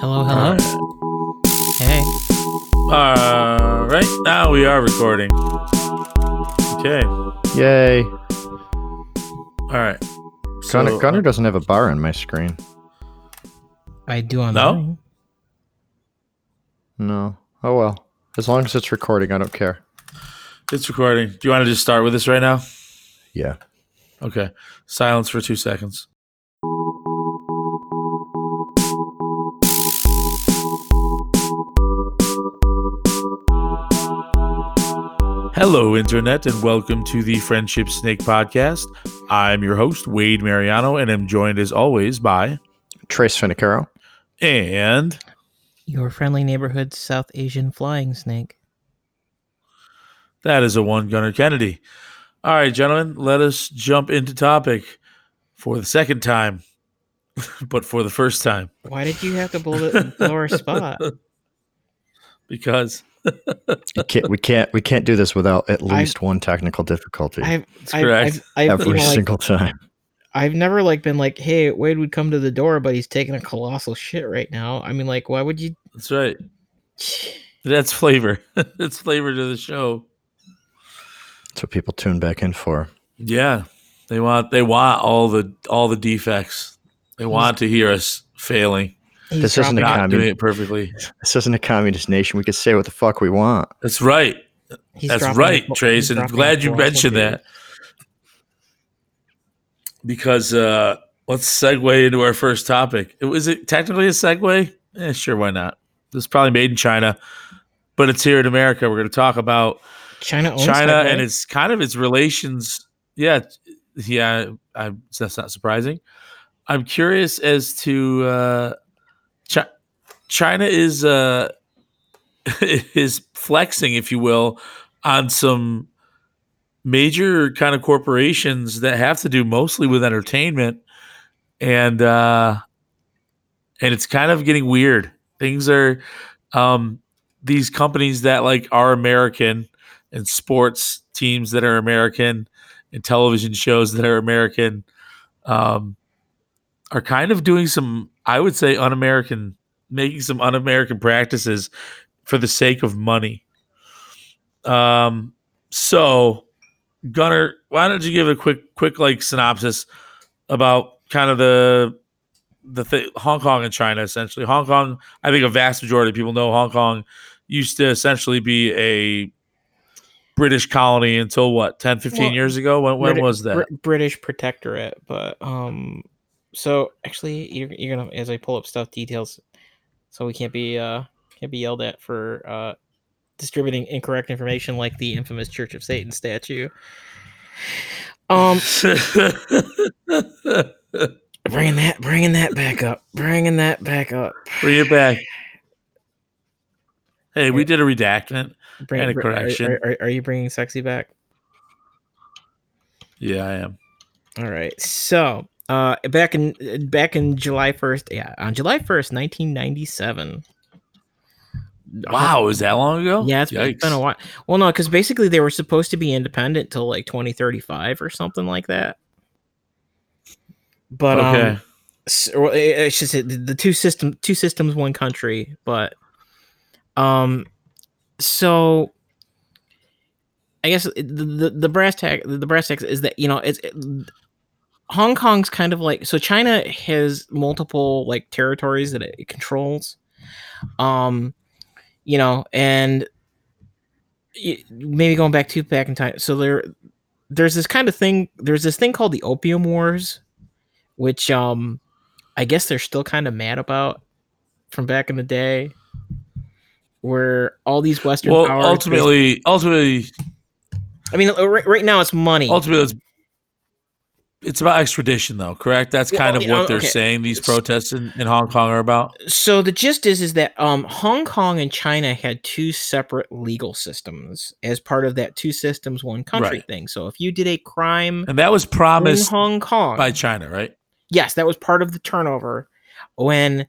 Hello, hello. Hey. All right, now we are recording. Okay. Yay. All right. Gunner, So, Gunner doesn't have a bar on my screen. I do on No? mine. No. Oh well. As long as it's recording, I don't care. It's recording. Do you want to just start with this right now? Yeah. Okay. Silence for two seconds. Hello, Internet, and welcome to the Friendship Snake Podcast. I'm your host, Wade Mariano, and I'm joined as always by Trace Finicaro. and Your friendly neighborhood South Asian flying snake. that is a one Gunner Kennedy. All right, gentlemen, let us jump into topic for the second time, but for the first time. Why did you have to blow, the, blow our spot? because We can't, we can't we can't do this without at least one technical difficulty I've, I've, correct. I've, I've, you every know, like, single time. I've never like been like, hey, Wade would come to the door, but he's taking a colossal shit right now. I mean, like, why would you? that's right. That's flavor. That's flavor to the show. That's what people tune back in for. Yeah, they want they want all the all the defects. They want to hear us failing, He's This isn't a not commun- doing it perfectly. This isn't a communist nation. We can say what the fuck we want. That's right. he's That's right, a- Trace. he's And dropping a glad you mentioned that because uh, let's segue into our first topic. It was it technically a segue? Eh, sure, why not? This is probably made in China, but it's here in America. We're going to talk about China owns China Segway? and it's kind of its relations. Yeah, yeah. I, that's not surprising. I'm curious as to uh, Chi- China is uh, is flexing, if you will, on some major kind of corporations that have to do mostly with entertainment, and uh, and it's kind of getting weird. Things are um, these companies that like are American and sports teams that are American and television shows that are American um, are kind of doing some, I would say, un-American, making some un-American practices for the sake of money. Um, so, Gunner, why don't you give a quick, quick like synopsis about kind of the the th- Hong Kong and China essentially. Hong Kong, I think a vast majority of people know Hong Kong used to essentially be a British colony until what 10 15 Well, years ago when, when was that Br- British protectorate, but um, so actually, you're, you're gonna as I pull up stuff details, so we can't be uh can't be yelled at for uh distributing incorrect information like the infamous Church of Satan statue. Um, bringing that bringing that back up, bringing that back up. bring it back hey we did a redactment Bring, And a correction. Are, are, are you bringing sexy back? yeah i am All right. So, uh, back in back in July first, yeah, on July first, nineteen ninety seven. wow is that long ago Yeah, it's, it's been a while. Well, no, because basically they were supposed to be independent till like twenty thirty five or something like that. But okay um, s- well, it- it's just the two system, two systems, one country. But um, so I guess the the, the brass tack the brass tacks is that you know it's. It, Hong Kong's kind of like so China has multiple like territories that it controls. Um you know, and maybe going back to back in time. So there there's this kind of thing there's this thing called the Opium Wars which um I guess they're still kind of mad about from back in the day where all these western well powers ultimately ultimately I mean uh, right, right now it's money. ultimately it's, about extradition though correct that's Well, kind of yeah, what they're okay. saying these protests in, in hong kong are about so the gist is is that um Hong Kong and China had two separate legal systems as part of that two systems one country Right. thing. So if you did a crime and that was in promised Hong Kong by china right yes, that was part of the turnover when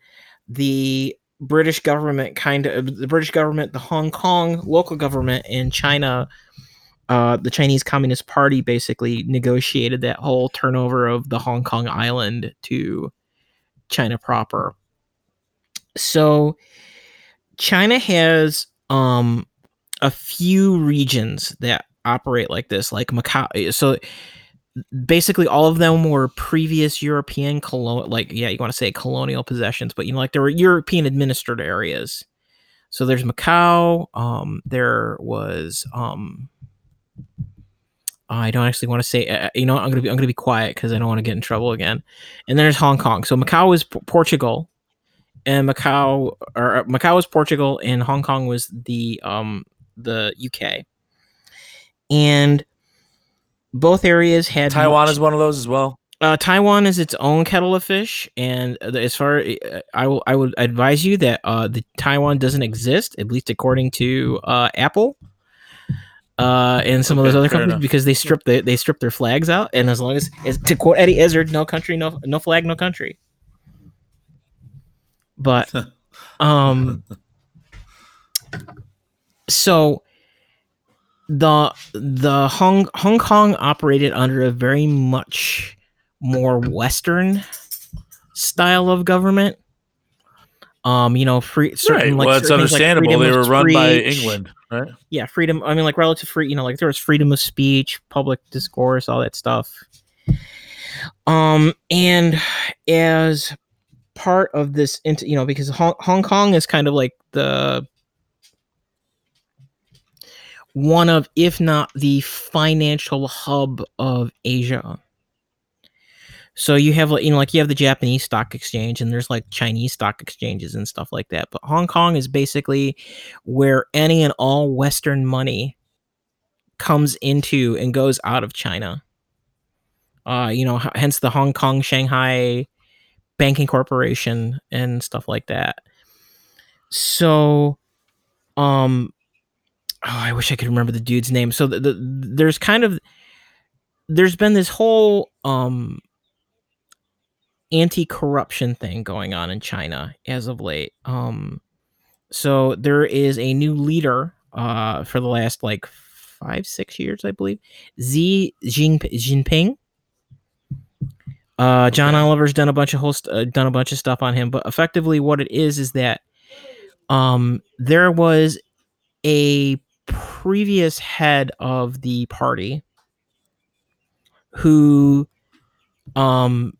the British government kind of the British government, the Hong Kong local government, and China, uh, the Chinese Communist Party basically negotiated that whole turnover of the Hong Kong island to China proper. So China has um a few regions that operate like this, like Macau. So basically, all of them were previous European colonial, like yeah, you want to say colonial possessions, but you know, like there were European administered areas. So there's Macau. Um, there was um. I don't actually want to say. Uh, you know, what, I'm gonna be I'm gonna be quiet because I don't want to get in trouble again. And then there's Hong Kong. So Macau was P- Portugal, and Macau or uh, Macau was Portugal, and Hong Kong was the um the UK. And both areas had Taiwan much- is one of those as well. uh, Taiwan is its own kettle of fish, and as far uh, I will, I would advise you that uh, the Taiwan doesn't exist, at least according to uh, Apple, uh, and some of those other companies, enough. because they strip the, they strip their flags out, and as long as, as to quote Eddie Izzard, no country, no no flag, no country. But um, so the the Hong Hong Kong operated under a very much more Western style of government. Um, you know, free certain right. like well, it's things like understandable. they were run by. England, right? Yeah, freedom. I mean, like relative free. You know, like there was freedom of speech, public discourse, all that stuff. Um, and as part of this, int- you know, because Hong, Hong Kong is kind of like the one of, if not the financial hub of Asia. So you have you know like you have the Japanese stock exchange and there's like Chinese stock exchanges and stuff like that. But Hong Kong is basically where any and all Western money comes into and goes out of China. Uh, you know, hence the Hong Kong Shanghai Banking Corporation and stuff like that. So, um, oh, I wish I could remember the dude's name. So the, the there's kind of there's been this whole um anti-corruption thing going on in China as of late. Um so there is a new leader uh for the last like 5 6 years I believe. Xi Jinping. Uh John. Oliver's done a bunch of host uh, done a bunch of stuff on him, but effectively what it is is that um there was a previous head of the party who um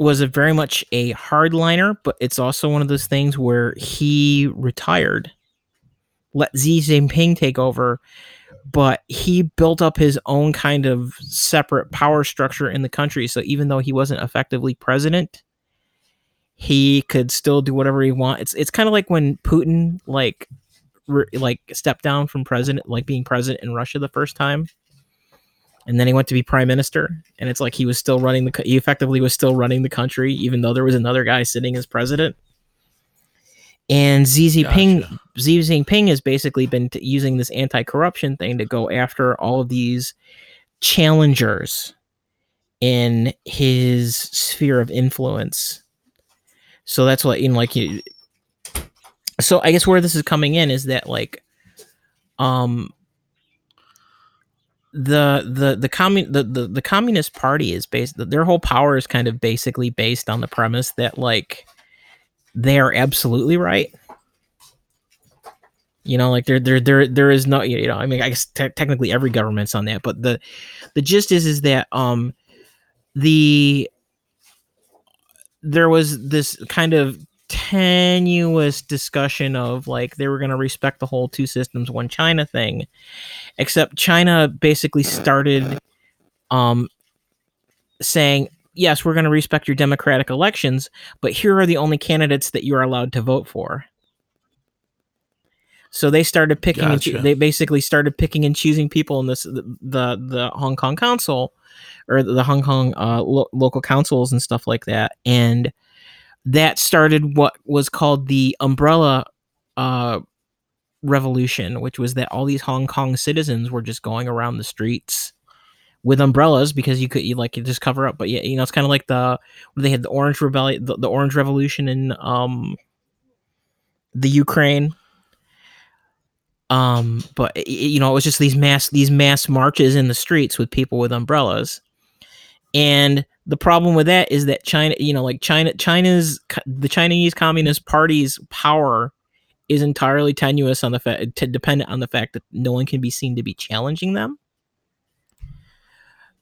was a very much a hardliner, but it's also one of those things where he retired, let Xi Jinping take over, but he built up his own kind of separate power structure in the country. So even though he wasn't effectively president, he could still do whatever he want. It's it's kind of like when Putin like re- like stepped down from president, like being president in Russia the first time and then he went to be prime minister and it's like he was still running the he effectively was still running the country even though there was another guy sitting as president and Xi Jinping Gotcha. Xi Jinping has basically been t- using this anti-corruption thing to go after all of these challengers in his sphere of influence so that's what in like you so i guess where this is coming in is that like um the the the commun the, the the communist party is based their whole power is kind of basically based on the premise that like they are absolutely right. You know like there there there there is no you know i mean i guess te- technically every government's on that but the the gist is is that um the there was this kind of tenuous discussion of like they were going to respect the whole two systems one china thing except china basically started um saying yes we're going to respect your democratic elections but here are the only candidates that you are allowed to vote for. So they started picking and choo- they basically started picking and choosing people in this the the, the hong kong council or the hong kong uh, lo- local councils and stuff like that and that started what was called the umbrella uh, revolution, which was that all these Hong Kong citizens were just going around the streets with umbrellas because you could you like you just cover up. But yeah, you know, it's kind of like the they had the Orange Rebellion, the, the Orange Revolution in um the Ukraine. Um, but you know, it was just these mass these mass marches in the streets with people with umbrellas, And the problem with that is that China, you know, like China, China's the Chinese Communist Party's power is entirely tenuous on the fact, to dependent on the fact that no one can be seen to be challenging them.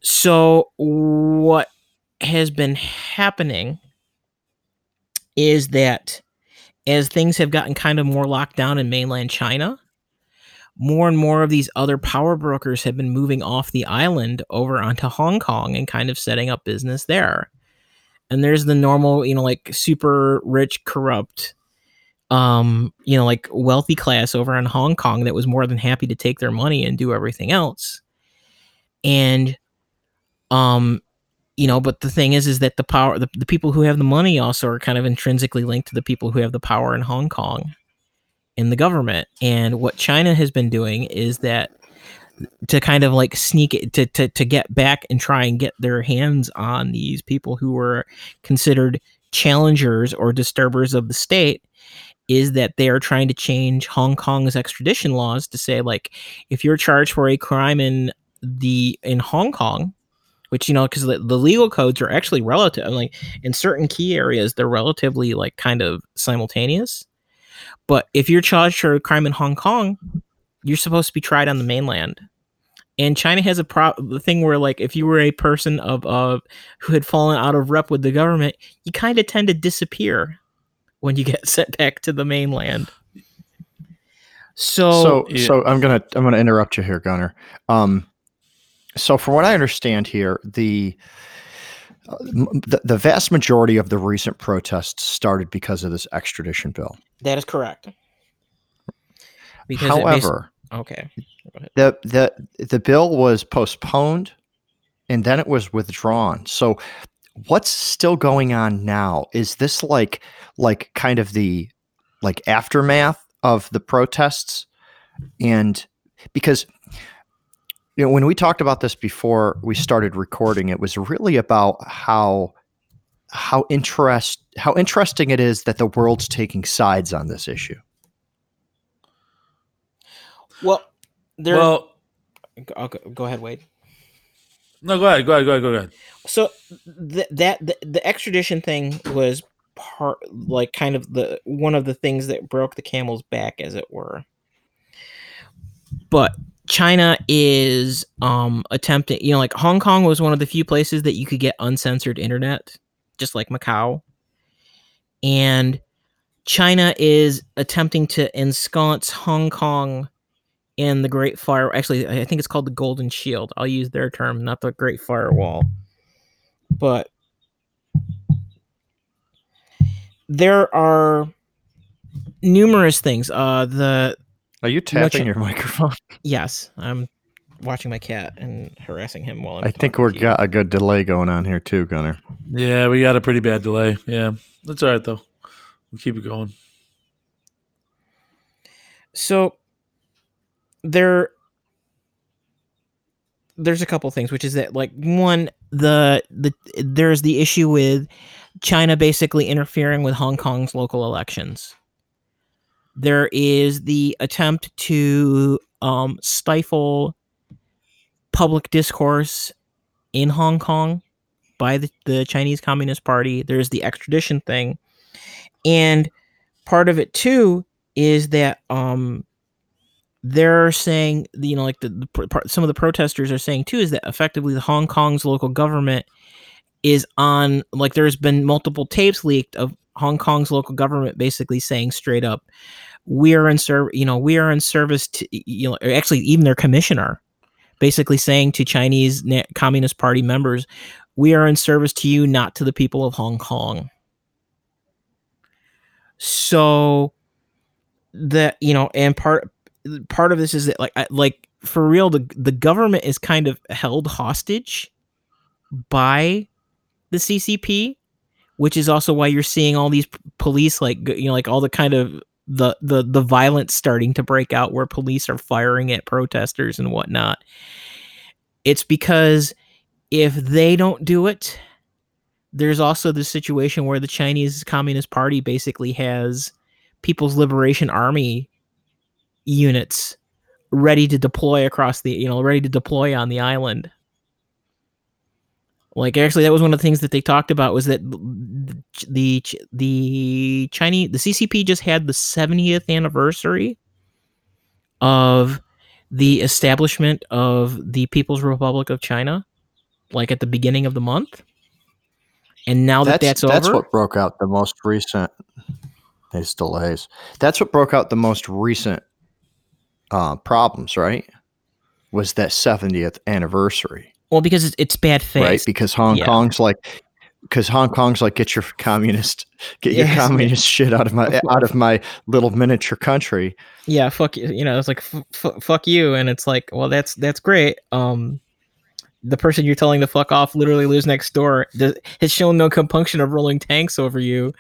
So what has been happening is that as things have gotten kind of more locked down in mainland China, more and more of these other power brokers have been moving off the island over onto Hong Kong and kind of setting up business there. And there's the normal, you know, like super rich, corrupt, um, you know, like wealthy class over in Hong Kong that was more than happy to take their money and do everything else. And um you know but the thing is is that the power the, the people who have the money also are kind of intrinsically linked to the people who have the power in hong kong in the government. And what china has been doing is that to kind of like sneak it to, to to get back and try and get their hands on these people who were considered challengers or disturbers of the state is that they are trying to change Hong Kong's extradition laws to say like if you're charged for a crime in the in Hong Kong which you know because the, the legal codes are actually relative like in certain key areas they're relatively like kind of simultaneous but if you're charged for a crime in hong kong you're supposed to be tried on the mainland and china has a pro the thing where like if you were a person of of who had fallen out of rep with the government you kind of tend to disappear when you get sent back to the mainland so so, Yeah. so I'm gonna I'm gonna interrupt you here, Gunner. Um, so from what I understand here, the uh, the, the vast majority of the recent protests started because of this extradition bill. That is correct because it basi- However, okay the the the bill was postponed and then it was withdrawn. So what's still going on now? Is this like like kind of the like aftermath of the protests? And because you know when we talked about this before we started recording, it was really about how how interest how interesting it is that the world's taking sides on this issue. well there Well, I'll go, go ahead wade no, go ahead, go ahead, go ahead, go ahead. so th- that the, the extradition thing was part like kind of the one of the things that broke the camel's back as it were but china is um attempting you know like hong kong was one of the few places that you could get uncensored internet just like macau and china is attempting to ensconce hong kong in the great fire actually i think it's called the golden shield i'll use their term not the great firewall but there are numerous things. Uh, the Are you Much- tapping your microphone? yes, I'm watching my cat and harassing him while I'm I think we're got a good delay going on here too, Gunner. Yeah, we got a pretty bad delay. Yeah, that's all right though. We'll keep it going. So there, there's a couple things, which is that like one, the the there's the issue with China basically interfering with Hong Kong's local elections. There is the attempt to um, stifle public discourse in Hong Kong by the, the Chinese Communist Party. There's the extradition thing. And part of it too is that um they're saying you know like the, the part, some of the protesters are saying too is that effectively the Hong Kong's local government is on like there's been multiple tapes leaked of Hong Kong's local government basically saying straight up we are in serv you know we are in service to you know actually even their commissioner basically saying to Chinese Communist Party members we are in service to you not to the people of Hong Kong. So that you know and part part of this is that like like for real the the government is kind of held hostage by the CCP which is also why you're seeing all these police like you know like all the kind of the the the violence starting to break out where police are firing at protesters and whatnot. It's because if they don't do it there's also the situation where the Chinese Communist Party basically has People's Liberation Army units ready to deploy across the you know ready to deploy on the island Like actually, that was one of the things that they talked about was that the the Chinese the CCP just had the 70th anniversary of the establishment of the People's Republic of China, like at the beginning of the month. And now that that's, that's over, that's what broke out the most recent. These delays. That's what broke out the most recent uh, problems, right? Was that 70th anniversary? Well, because it's, it's bad faith, right? Because Hong Yeah. Kong's like, because Hong Kong's like, get your communist, get your communist shit out of my out of my little miniature country. yeah, fuck you. You know, it's like f- f- fuck you, and it's like, well, that's that's great. Um, the person you're telling the fuck off literally lives next door, does, has shown no compunction of rolling tanks over you,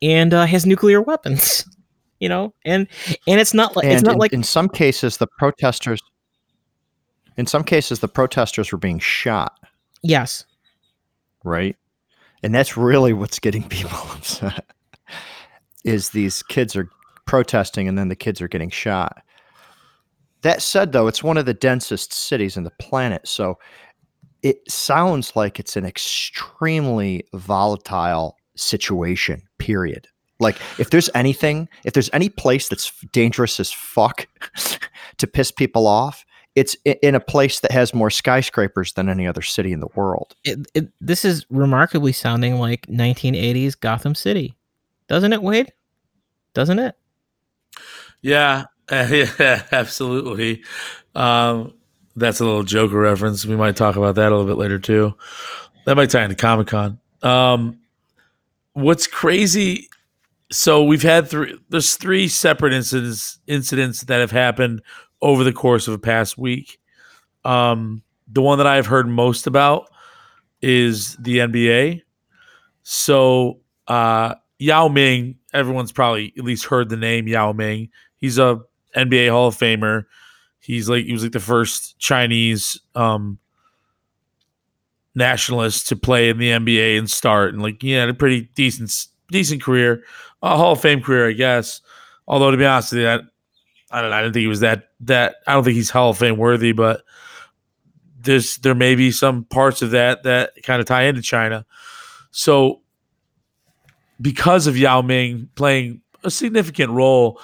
and uh, has nuclear weapons. You know, and and it's not like And it's not in, like in some cases, the protesters, in some cases, the protesters were being shot. yes, right? And that's really what's getting people upset. Is these kids are protesting and then the kids are getting shot. That said, though, it's one of the densest cities in the planet, so it sounds like it's an extremely volatile situation. Period. Like, if there's anything, if there's any place that's dangerous as fuck to piss people off, it's in a place that has more skyscrapers than any other city in the world. it, it, this is remarkably sounding like 1980s Gotham City, doesn't it, Wade? Doesn't it? Yeah, yeah, absolutely. Um, that's a little Joker reference. We might talk about that a little bit later too. That might tie into Comic Con. Um, what's crazy? So we've had three. There's three separate incidents incidents that have happened over the course of a past week. Um, the one that I've heard most about is the NBA. So uh, Yao Ming, everyone's probably at least heard the name Yao Ming. He's a NBA Hall of Famer. He's like he was like the first Chinese um, nationalist to play in the NBA and start, and like he had a pretty decent decent career, a Hall of Fame career, I guess. Although to be honest with you, that I don't know, I didn't think he was that that I don't think he's Hall of Fame worthy, but there's there may be some parts of that that kind of tie into China. So because of Yao Ming playing a significant role,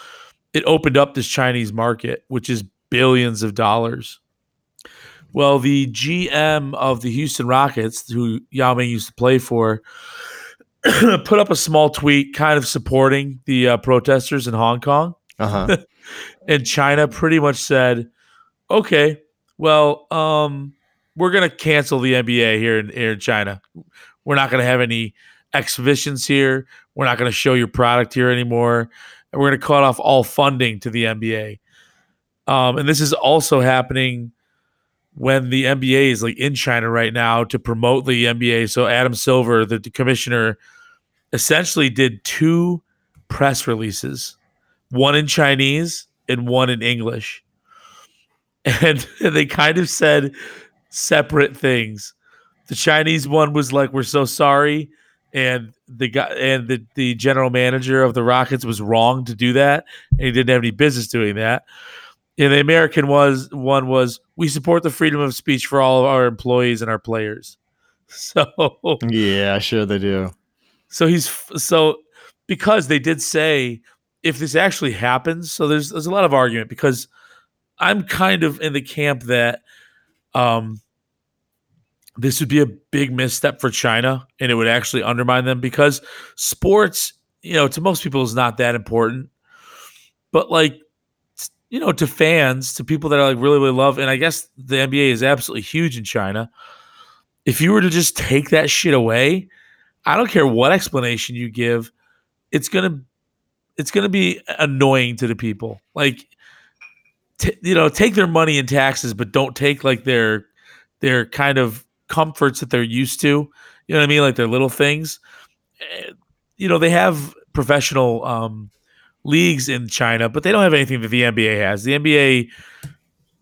it opened up this Chinese market, which is billions of dollars. Well, the GM of the Houston Rockets, who Yao Ming used to play for, put up a small tweet kind of supporting the uh, protesters in Hong Kong. Uh huh. And China pretty much said, okay, well, um, we're to cancel the NBA here in, here in China. We're not to have any exhibitions here. We're not to show your product here anymore. And we're to cut off all funding to the NBA. Um, and this is also happening when the NBA is like in China right now to promote the NBA. So Adam Silver, the, the commissioner, essentially did two press releases, one in Chinese and one in English. And they kind of said separate things. The Chinese one was like, "We're so sorry," and the guy and the, the general manager of the Rockets was wrong to do that, and he didn't have any business doing that. And the American was one was, "We support the freedom of speech for all of our employees and our players." So yeah, sure they do. so he's so because they did say if this actually happens. So there's there's a lot of argument because I'm kind of in the camp that um this would be a big misstep for China and it would actually undermine them because sports, you know, to most people is not that important. But like you know, to fans, to people that are like really, really love, and I guess the NBA is absolutely huge in China. If you were to just take that shit away, I don't care what explanation you give, it's gonna it's gonna be annoying to the people. Like, t- you know, take their money and taxes, but don't take like their their kind of comforts that they're used to. You know what I mean? Like their little things. Eh, You know, they have professional um, leagues in China, but they don't have anything that the NBA has. The NBA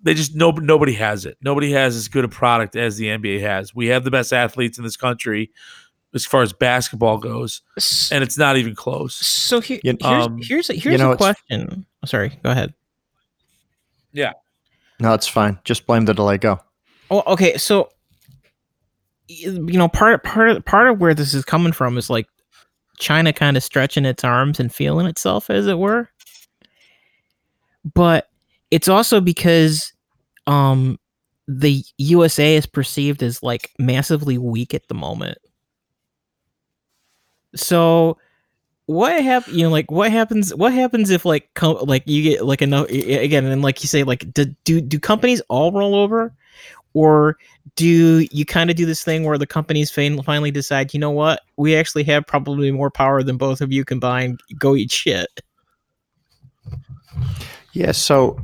they just no nobody has it. Nobody has as good a product as the NBA has. We have the best athletes in this country as far as basketball goes, and it's not even close. so he- here's um, here's a, here's know, a question. Oh, sorry, go ahead. Yeah. No, it's fine. Just blame the delay. Go. Oh, okay. So you know part part of part of where this is coming from is like China kind of stretching its arms and feeling itself, as it were. But it's also because um, the USA is perceived as like massively weak at the moment. So what happen you know like what happens what happens if like like you get like no again and like you say like do do, do companies all roll over? Or do you kind of do this thing where the companies fin- finally decide you know what? We actually have probably more power than both of you combined. Go eat shit. Yeah, so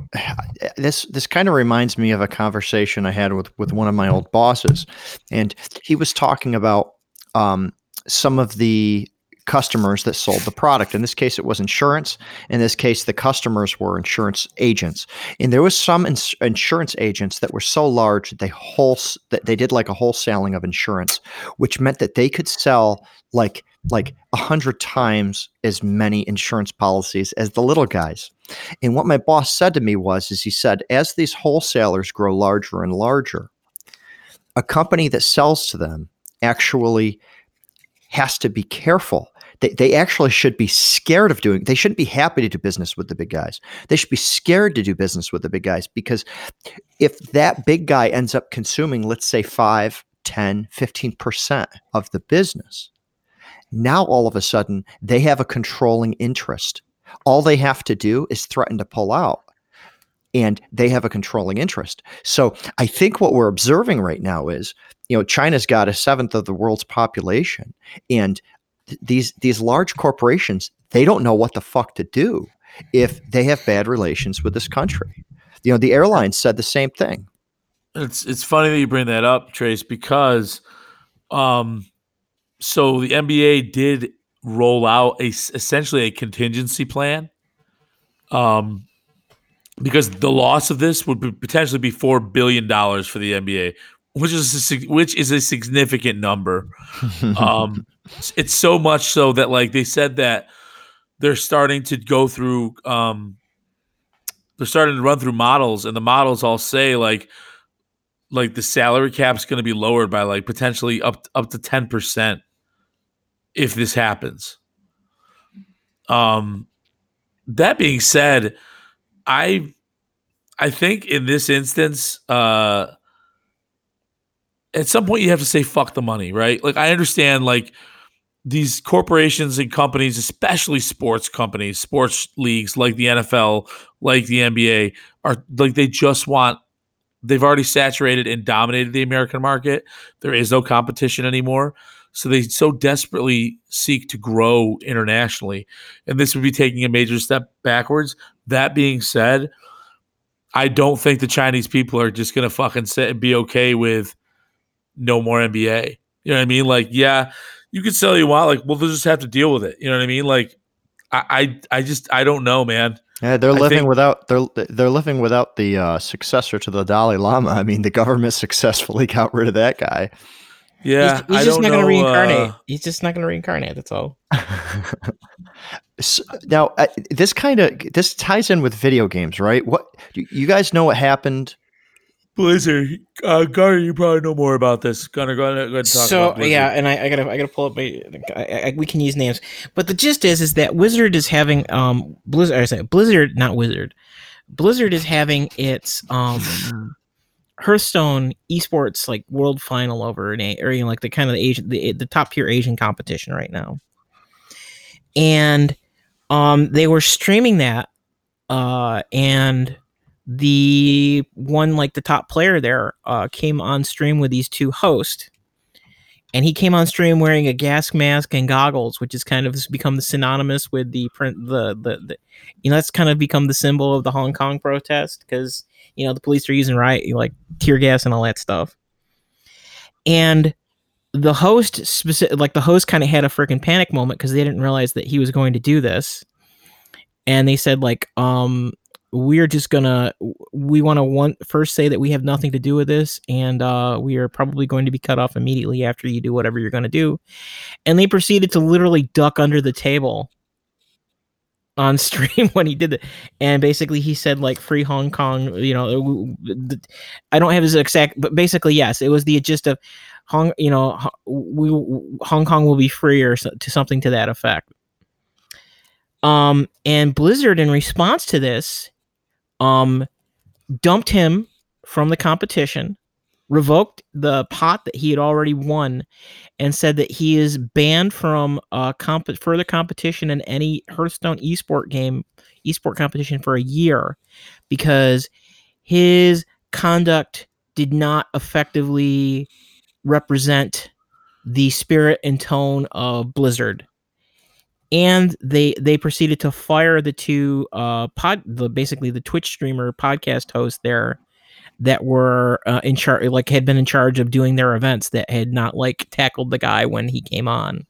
this this kind of reminds me of a conversation I had with with one of my old bosses, and he was talking about um, some of the customers that sold the product. In this case, it was insurance. In this case, the customers were insurance agents, and there was some ins- insurance agents that were so large that they whole that they did like a wholesaling of insurance, which meant that they could sell like like a hundred times as many insurance policies as the little guys. And what my boss said to me was, is he said, as these wholesalers grow larger and larger, a company that sells to them actually has to be careful. They, they actually should be scared of doing, they shouldn't be happy to do business with the big guys. They should be scared to do business with the big guys because if that big guy ends up consuming, let's say 5, 10, 15% of the business, now all of a sudden they have a controlling interest. All they have to do is threaten to pull out and they have a controlling interest. So I think what we're observing right now is, you know, China's got a seventh of the world's population, and th- these these large corporations they don't know what the fuck to do if they have bad relations with this country. You know, the airlines said the same thing. It's it's funny that you bring that up, Trace, because um, so the NBA did roll out a essentially a contingency plan. Um, because the loss of this would potentially be four billion dollars for the NBA, which is a, which is a significant number. Um, it's so much so that like they said that they're starting to go through um, they're starting to run through models, and the models all say like like the salary cap is going to be lowered by like potentially up up to ten percent if this happens. Um, that being said, I I think in this instance, uh, at some point you have to say fuck the money, right? Like I understand like these corporations and companies, especially sports companies, sports leagues like the NFL, like the NBA, are like they just want they've already saturated and dominated the American market. There is no competition anymore. So they so desperately seek to grow internationally. And this would be taking a major step backwards. That being said, I don't think the Chinese people are just going to fucking sit and be okay with no more NBA. You know what I mean? Like, yeah, you can sell you want, like, well, they'll just have to deal with it. You know what I mean? Like, I, I, I just, I don't know, man. Yeah, they're I living think- without they're they're living without the uh, successor to the Dalai Lama. I mean, the government successfully got rid of that guy. Yeah, he's, he's I just don't not going to reincarnate uh, he's just not going to reincarnate that's all So, now, uh, this kind of this ties in with video games, right? What you, you guys know what happened? Blizzard, uh, Gunner, you probably know more about this. Gunner, go ahead, go ahead and talk so about Blizzard. yeah and I, I gotta i gotta pull up my I, I, we can use names but the gist is is that wizard is having um blizzard i say blizzard not wizard blizzard is having its um hearthstone esports like world final over in a or you know like the kind of the asian the, the top tier asian competition right now and um they were streaming that uh and the one like the top player there uh came on stream with these two hosts and he came on stream wearing a gas mask and goggles, which has kind of become synonymous with the print the the, the you know that's kind of become the symbol of the Hong Kong protest because you know the police are using riot like tear gas and all that stuff. And the host specific like the host kind of had a freaking panic moment because they didn't realize that he was going to do this. And they said like um we're just gonna we want to one first say that we have nothing to do with this and uh we are probably going to be cut off immediately after you do whatever you're going to do and they proceeded to literally duck under the table on stream when he did it, and basically he said like free Hong Kong. You know, I don't have his exact, but basically yes, it was the gist of Hong. You know, we Hong Kong will be free or so, to something to that effect. Um, and Blizzard, in response to this, um, dumped him from the competition, revoked the pot that he had already won, and said that he is banned from uh, comp- further competition in any Hearthstone esport game, esport competition for a year, because his conduct did not effectively represent the spirit and tone of Blizzard. And they they proceeded to fire the two uh pod the basically the Twitch streamer podcast hosts there that were uh, in charge like had been in charge of doing their events that had not like tackled the guy when he came on.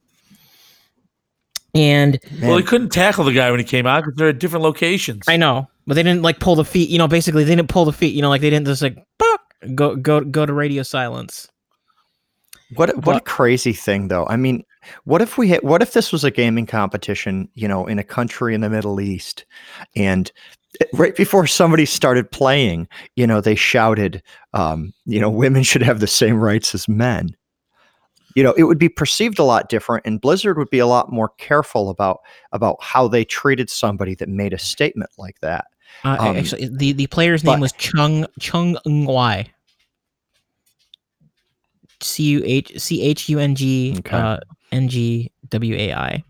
And Well, he couldn't tackle the guy when he came out because they're at different locations. I know, but they didn't like pull the feet. You know, basically they didn't pull the feet. You know, like they didn't just like "Buck," go go go to radio silence. What a- what a crazy thing though. I mean, what if we had, what if this was a gaming competition, you know, in a country in the Middle East and eh, right before somebody started playing, you know, they shouted um, you know, women should have the same rights as men. You know, it would be perceived a lot different and Blizzard would be a lot more careful about about how they treated somebody that made a statement like that. Uh, Um, actually, the the player's name was Chung Chung Ng Wai. C U H C H U N G uh, N G W A I.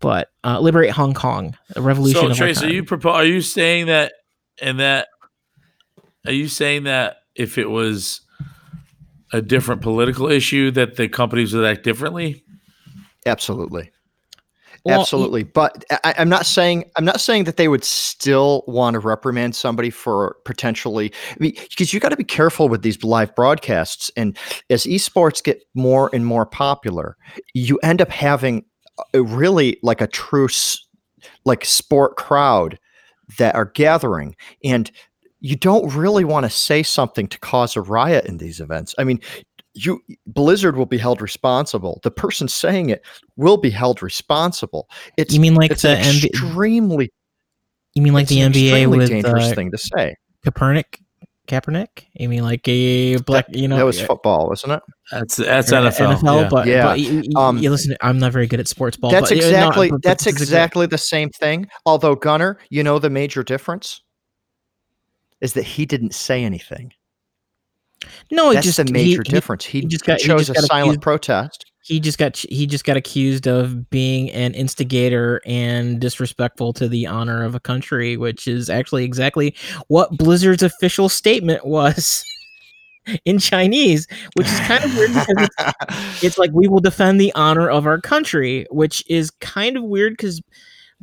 But uh, liberate Hong Kong, a revolution. So of Trace, are you propo- Are you saying that? And that are you saying that if it was a different political issue, that the companies would act differently? Absolutely. Well, Absolutely, but I, I'm not saying I'm not saying that they would still want to reprimand somebody for potentially because you got to be careful with these live broadcasts. And as esports get more and more popular, you end up having a really like a true like sport crowd that are gathering, and you don't really want to say something to cause a riot in these events. I mean. You Blizzard will be held responsible. The person saying it will be held responsible. It's You mean like it's the an NBA? extremely You mean like the NBA extremely with dangerous uh, thing to say. Kaepernick? Kaepernick? You mean like a black? You know, that was football, wasn't it? That's that's or NFL. yeah. but Yeah. but you, you- Um, you listen. I'm not very good at sports ball. that's but, no, exactly but- but that's this is a great- exactly the same thing. Although Gunner, you know the major difference is that he didn't say anything. No, That's just the major he, difference. He, he just got- he chose just a silent accused- protest. he just got he just got accused of being an instigator and disrespectful to the honor of a country, which is actually exactly what Blizzard's official statement was in Chinese, which is kind of weird because it's, it's like we will defend the honor of our country, which is kind of weird because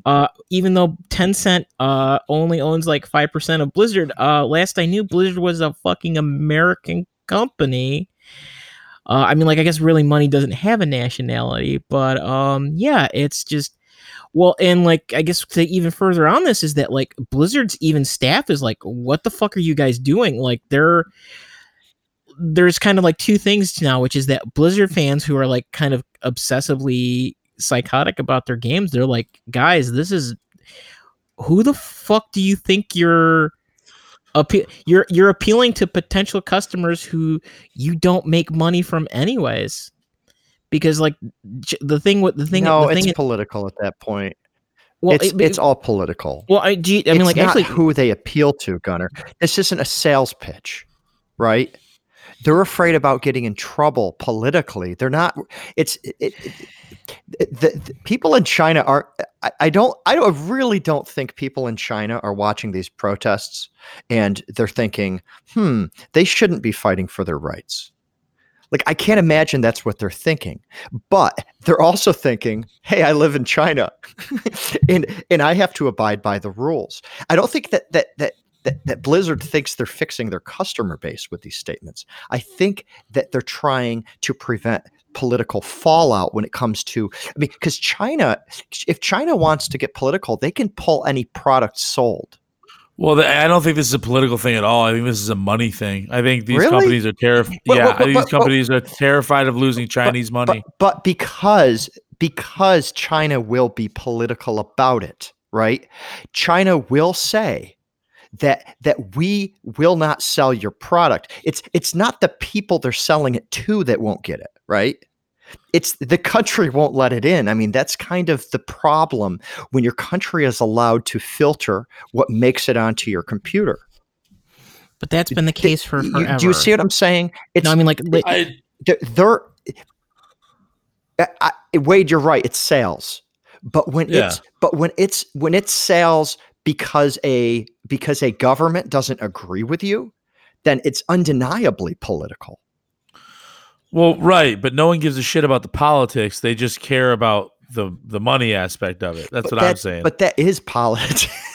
uh, even though Tencent uh, only owns like five percent of Blizzard, uh, last I knew Blizzard was a fucking American company. Uh, I mean, like I guess really money doesn't have a nationality, but um, yeah, it's just well, and like I guess to even further on this is that like Blizzard's even staff is like, what the fuck are you guys doing? Like they're there's kind of like two things now, which is that Blizzard fans who are like kind of obsessively psychotic about their games, they're like, guys, this is who the fuck do you think you're appe- you're you're appealing to potential customers who you don't make money from anyways because like j- the thing with the thing no, the it's thing political at that point. well it's it- it's all political. well I, do you- I mean It's like actually who they appeal to, Gunner. This isn't a sales pitch, right? They're afraid about getting in trouble politically. They're not. It's it, it, it- the, the people in China are. I, I don't. I don't, really don't think people in China are watching these protests and they're thinking, "Hmm, they shouldn't be fighting for their rights." Like I can't imagine that's what they're thinking. But they're also thinking, "Hey, I live in China, and and I have to abide by the rules." I don't think that that that that, that Blizzard thinks they're fixing their customer base with these statements. I think that they're trying to prevent political fallout when it comes to I mean because China if China wants to get political they can pull any product sold. Well, I don't think this is a political thing at all. I think this is a money thing. I think these Really? companies are terrified. Yeah, but- but- these but- companies are terrified of losing Chinese money. But, but because because China will be political about it, right? China will say that that we will not sell your product. It's it's not the people they're selling it to that won't get it, right? It's the country won't let it in. I mean, that's kind of the problem when your country is allowed to filter what makes it onto your computer. But that's been the case for You- forever. do you see what I'm saying? It's no, I mean like I, they're, they're I, I- Wade, you're right. It's sales, but when Yeah. it's but when it's when it's sales because a because a government doesn't agree with you, then it's undeniably political. well, right, but no one gives a shit about the politics. They just care about the the money aspect of it. That's But what I'm saying. But that is politics.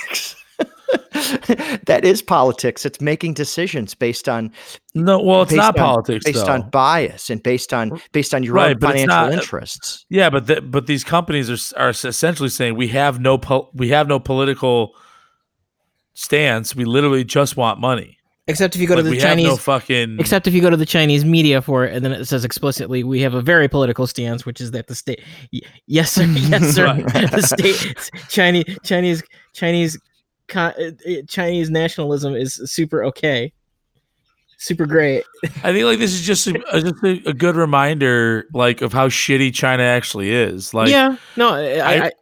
that is politics. It's making decisions based on no, well, it's not on- politics based though. on bias and based on based on your Right, own financial not- interests. Yeah, but the, but these companies are are essentially saying we have no po- we have no political stance. We literally just want money. except if you go Like, to the we Chinese have no fucking. Except if you go to the Chinese media for it, and then it says explicitly, we have a very political stance, which is that the state, y- yes sir, yes sir, the state, Chinese, Chinese, Chinese, co- uh, uh, Uh, uh, Chinese nationalism is super okay, super great. I think like this is just a, a- just a, a good reminder, like of how shitty China actually is. Like, yeah, no, I, I,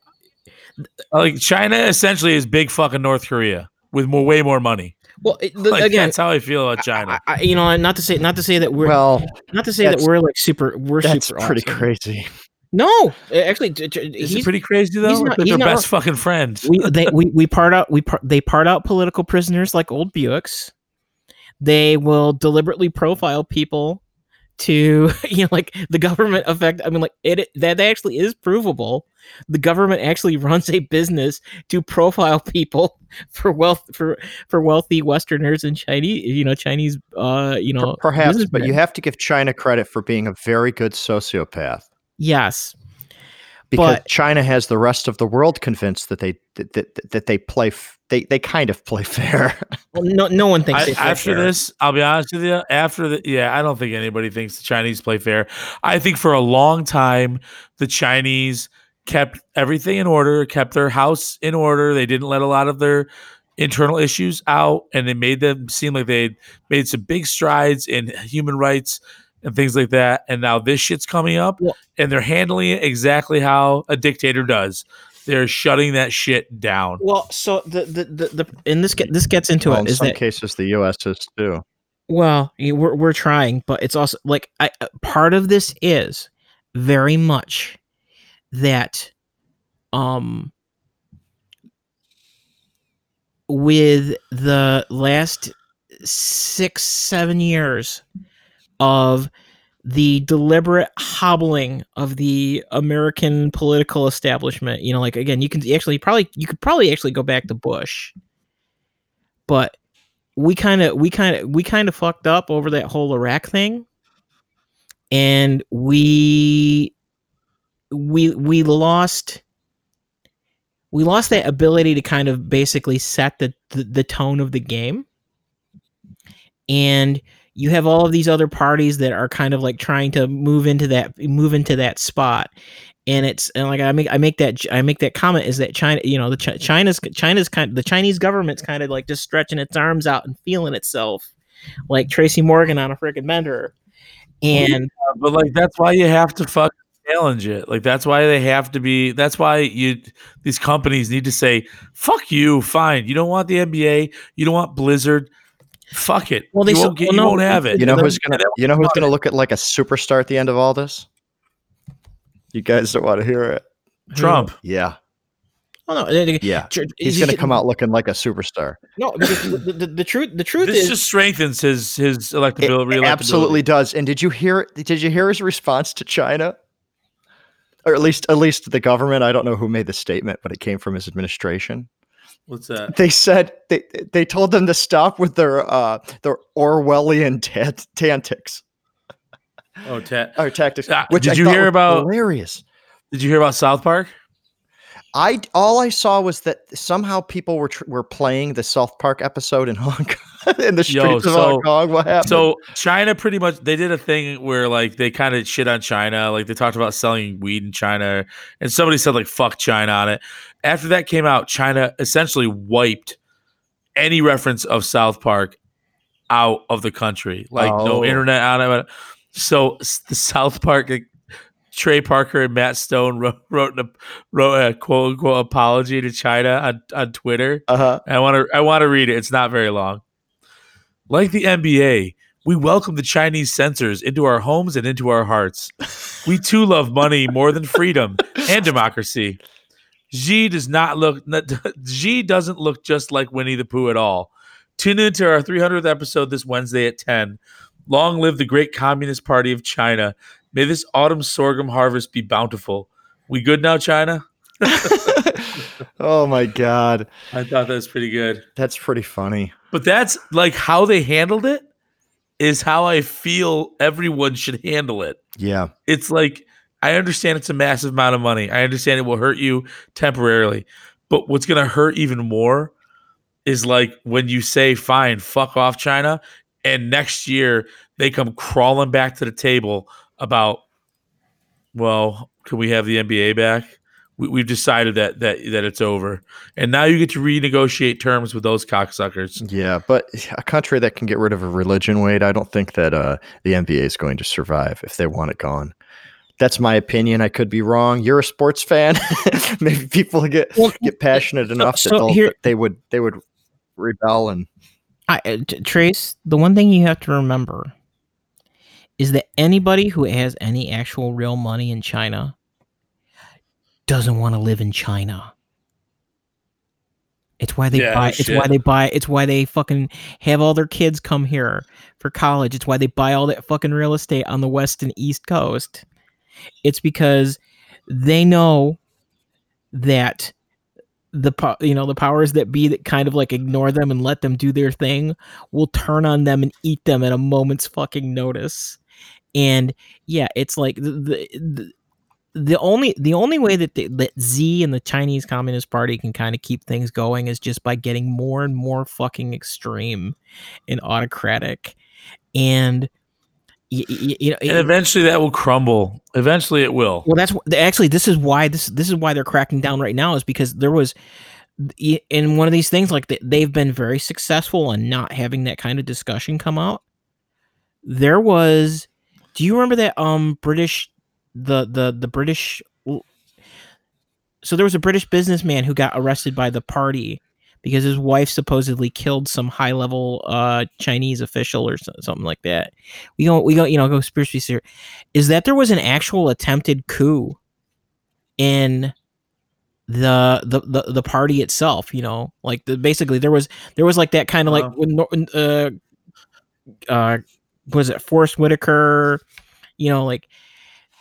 I- like China essentially is big fucking North Korea with more way more money. well, it, the, Like, again, that's how I feel about China. I, I, you know, not to say, not to say that we're, Well, not to say that we're like super, we're that's super pretty awesome. crazy. No, actually, j- j- is he's it pretty crazy though? he's It's not- he's their not best fucking friend. we they we, we part out we part they part out political prisoners like old Buicks. They will deliberately profile people to you know like the government effect. I mean like it that actually is provable. The government actually runs a business to profile people for wealth for for wealthy Westerners and Chinese you know Chinese uh you know Perhaps, but you have to give China credit for being a very good sociopath. Yes because But- China has the rest of the world convinced that they that, that, that they play f- they they kind of play fair. well, no no one thinks I, they play after fair. this, I'll be honest with you. After the, yeah, I don't think anybody thinks the Chinese play fair. I think for a long time, the Chinese kept everything in order, kept their house in order. They didn't let a lot of their internal issues out, and they made them seem like they made some big strides in human rights and things like that. And now this shit's coming up, Well- and they're handling it exactly how a dictator does. They're shutting that shit down. Well, so the the the, the and this get this gets into well, it in is some that cases, the U.S. is too. Well, we're we're trying, but it's also like I uh, part of this is very much that um with the last 6 7 years of the deliberate hobbling of the American political establishment, you know, like again, you can actually probably you could probably actually go back to Bush. But we kind of we kind of we kind of fucked up over that whole Iraq thing, and we we we lost we lost that ability to kind of basically set the the, the tone of the game, and you have all of these other parties that are kind of like trying to move into that move into that spot and it's and like I make I make that I make that comment is that China you know the Chi- China's China's kind the Chinese government's kind of like just stretching its arms out and feeling itself like Tracy Morgan on a freaking bender and but like that's why you have to fuck challenge it. Like that's why they have to be. That's why you these companies need to say, "Fuck you, fine. You don't want the NBA. You don't want Blizzard. Fuck it. Well, they you so- won't, get, well, you won't have it." You know who's gonna you know who's gonna look at like a superstar at the end of all this? You guys don't want to hear it. Trump. Yeah, oh no they- they- yeah. He's gonna come out looking like a superstar. no the, the, the truth the truth This is just strengthens his his It, electability. it absolutely does. And did you hear? Did you hear his response to China? Or at least, at least the government. I don't know who made the statement, but it came from his administration. What's that? They said they they told them to stop with their uh their Orwellian ta- tantics Oh, ta- or tactics. Ah, Which did I you hear about- hilarious? did you hear about South Park? I all I saw was that somehow people were tr- were playing the South Park episode in Hong Kong. in the Yo, streets of Hong Kong. What happened? So China pretty much they did a thing where like they kind of shit on China, like they talked about selling weed in China, and somebody said like fuck China on it. After that came out, China essentially wiped any reference of South Park out of the country, like Oh. no internet on it. So the South Park, Trey Parker and Matt Stone wrote wrote, a, wrote a quote unquote apology to China on, on Twitter. uh-huh. I want to I want to read it. It's not very long. Like the NBA, we welcome the Chinese censors into our homes and into our hearts. We too love money more than freedom and democracy. Xi does not look Xi doesn't look just like Winnie the Pooh at all. Tune in to our 300th episode this Wednesday at 10. Long live the great Communist Party of China. May this autumn sorghum harvest be bountiful. We good now, China? oh my god, I thought that was pretty good. that's pretty funny. But that's like how they handled it is how I feel everyone should handle it. Yeah, It's like I understand it's a massive amount of money. I understand it will hurt you temporarily. But what's going to hurt even more is like when you say fine, fuck off China and next year they come crawling back to the table about well, can we have the NBA back? We, we've decided that that that it's over, and now you get to renegotiate terms with those cocksuckers. yeah, but a country that can get rid of a religion, Wade, I don't think that uh, the NBA is going to survive if they want it gone. That's my opinion. I could be wrong. You're a sports fan. Maybe people get Well, get passionate enough so that they'll, here- they would they would rebel and I, uh, Trace, the one thing you have to remember is that anybody who has any actual real money in China doesn't want to live in China. It's why they Yeah, no buy. It's why they buy. It's why they fucking have all their kids come here for college. It's why they buy all that fucking real estate on the west and east coast. It's because they know that the you know the powers that be that kind of like ignore them and let them do their thing will turn on them and eat them at a moment's fucking notice. And yeah, it's like the the, the, the only the only way that they, that Z and the Chinese Communist Party can kind of keep things going is just by getting more and more fucking extreme and autocratic. And y- y- you know, And eventually that will crumble. Eventually it will. well, that's actually this is why this this is why they're cracking down right now is because there was in one of these things like they've been very successful in not having that kind of discussion come out. There was, do you remember that um British the the the British so there was a British businessman who got arrested by the party because his wife supposedly killed some high level uh Chinese official or so- something like that. We go we go you know go conspiracy theory is that there was an actual attempted coup in the the the, the party itself you know? Like the, basically there was there was like that kind of like when uh uh was it Forest Whitaker? You know like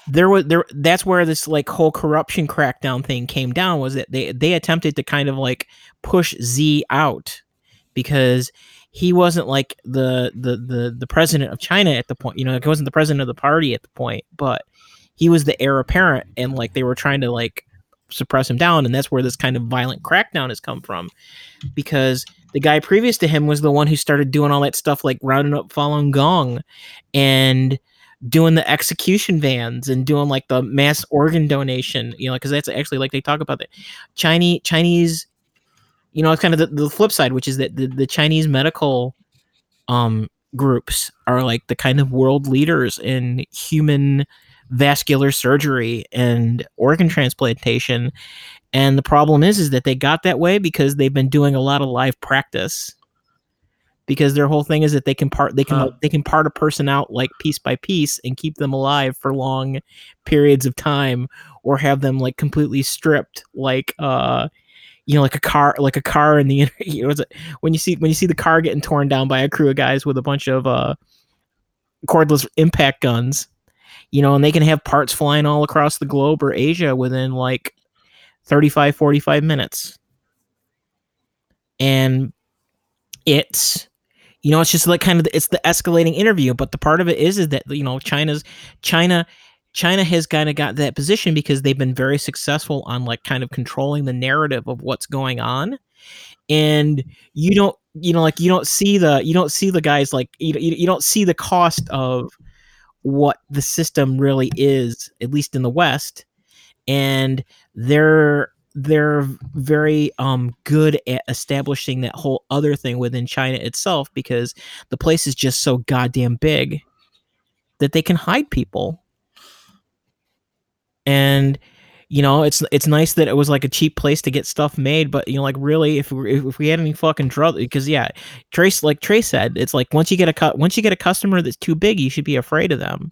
there was there that's where this like whole corruption crackdown thing came down was that they they attempted to kind of like push Z out because he wasn't like the the the the president of China at the point you know he wasn't the president of the party at the point but he was the heir apparent and like they were trying to like suppress him down and that's where this kind of violent crackdown has come from because the guy previous to him was the one who started doing all that stuff like rounding up Falun Gong and doing the execution vans and doing like the mass organ donation you know because that's actually like they talk about the chinese chinese you know it's kind of the, the flip side which is that the, the chinese medical um groups are like the kind of world leaders in human vascular surgery and organ transplantation. And the problem is is that they got that way because they've been doing a lot of live practice because their whole thing is that they can part they can Huh. they can part a person out like piece by piece and keep them alive for long periods of time or have them like completely stripped like uh you know like a car like a car in the you know when you see when you see the car getting torn down by a crew of guys with a bunch of uh cordless impact guns you know and they can have parts flying all across the globe or asia within like 35 45 minutes and it's you know it's just like kind of the, it's the escalating interview but the part of it is is that you know china's china china has kind of got that position because they've been very successful on like kind of controlling the narrative of what's going on. And you don't you know like you don't see the you don't see the guys like you, you, you don't see the cost of what the system really is at least in the west. And they're they're very um good at establishing that whole other thing within China itself because the place is just so goddamn big that they can hide people. And you know, it's it's nice that it was like a cheap place to get stuff made, but you know, like really, if we if we had any fucking drugs, because yeah, Trace like Trace said, it's like once you get a cut, once you get a customer that's too big, you should be afraid of them.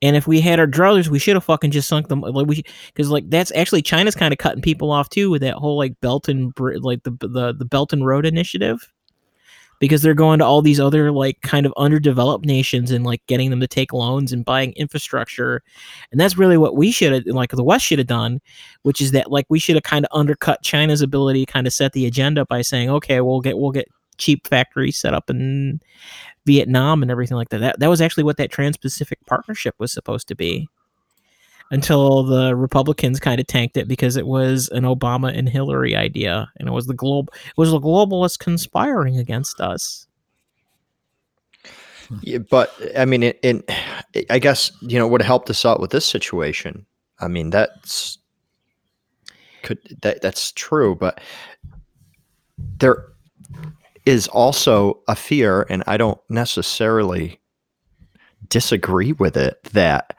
And if we had our druthers, we should have fucking just sunk them. Like we, because like that's actually China's kind of cutting people off too with that whole like Belt and like the the the Belt and Road Initiative, because they're going to all these other like kind of underdeveloped nations and like getting them to take loans and buying infrastructure, and that's really what we should have like the West should have done, which is that like we should have kind of undercut China's ability to kind of set the agenda by saying okay we'll get we'll get cheap factory set up in Vietnam and everything like that. That that was actually what that Trans-Pacific Partnership was supposed to be. Until the Republicans kind of tanked it because it was an Obama and Hillary idea, and it was the globe was the globalists conspiring against us. Hmm. Yeah, but I mean, it, it, I guess you know have helped us out with this situation. I mean, that's could that that's true, but there is also a fear, and I don't necessarily disagree with it, that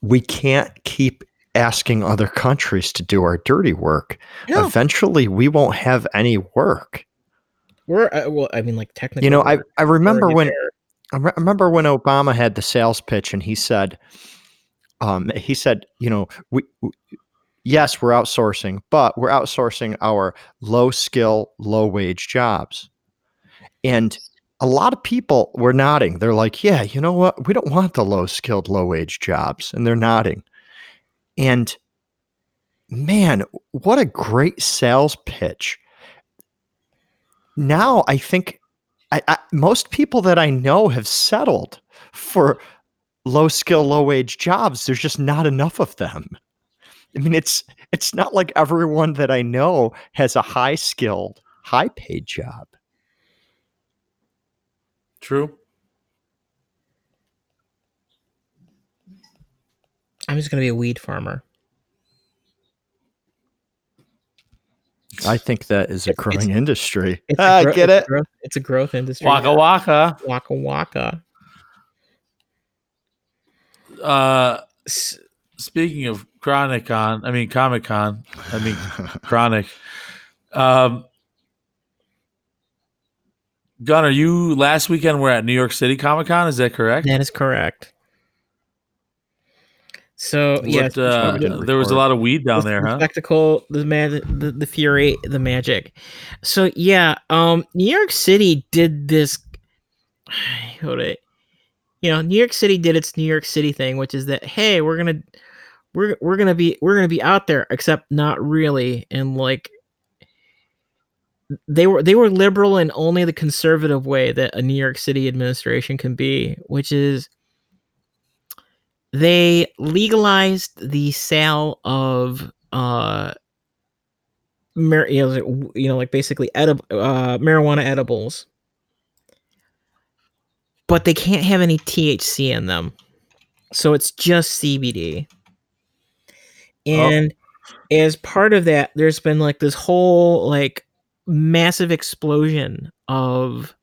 we can't keep asking other countries to do our dirty work. Yeah. Eventually, we won't have any work. We're uh, well, I mean, like technically, You know, I, I remember when there. I remember when Obama had the sales pitch and he said, um, he said, you know, we, w yes, we're outsourcing, but we're outsourcing our low skill, low wage jobs. And a lot of people were nodding. They're like, yeah, you know what? We don't want the low skilled, low wage jobs. And they're nodding. And man, what a great sales pitch. Now I think I, I, most people that I know have settled for low skill, low wage jobs. There's just not enough of them. I mean, it's it's not like everyone that I know has a high skilled, high paid job. True. I'm just gonna be a weed farmer. I think that is a It's- growing industry. It's a Ah, I gro- get it's a it. growth- it's a growth industry. Waka waka. waka waka. Uh, S- speaking of Chronic Con, I mean Comic Con, I mean Chronic. Um, Gunnar, you last weekend were at New York City Comic Con. Is that correct? That is correct. So yeah, uh, there was a lot of weed down the- there, the huh? Spectacle, the man, the, the fury, the magic. So yeah, um, New York City did this. Hold it. You know, New York City did its New York City thing, which is that hey, we're gonna we're we're gonna be we're gonna be out there, except not really, and like they were they were liberal in only the conservative way that a New York City administration can be, which is they legalized the sale of uh mar- you, know, like, you know like basically edib- uh marijuana edibles. But they can't have any THC in them. So it's just CBD and as part of that there's been like this whole like massive explosion of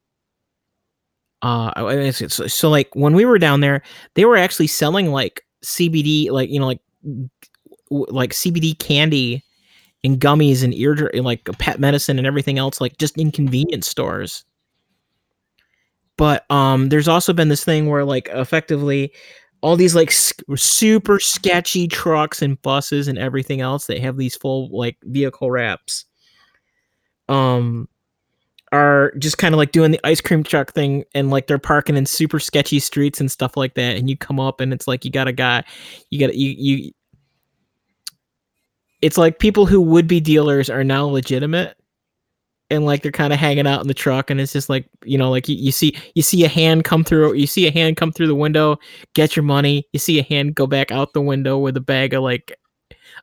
uh so like when we were down there they were actually selling like CBD like you know like like CBD candy and gummies and ear and like pet medicine and everything else like just in convenience stores. But um there's also been this thing where like effectively all these like super sketchy trucks and buses and everything else that have these full like vehicle wraps um are just kind of like doing the ice cream truck thing and like they're parking in super sketchy streets and stuff like that and you come up and it's like you got a guy you got you you it's like people who would be dealers are now legitimate and like they're kind of hanging out in the truck and it's just like you know like you, you see you see a hand come through you see a hand come through the window get your money you see a hand go back out the window with a bag of like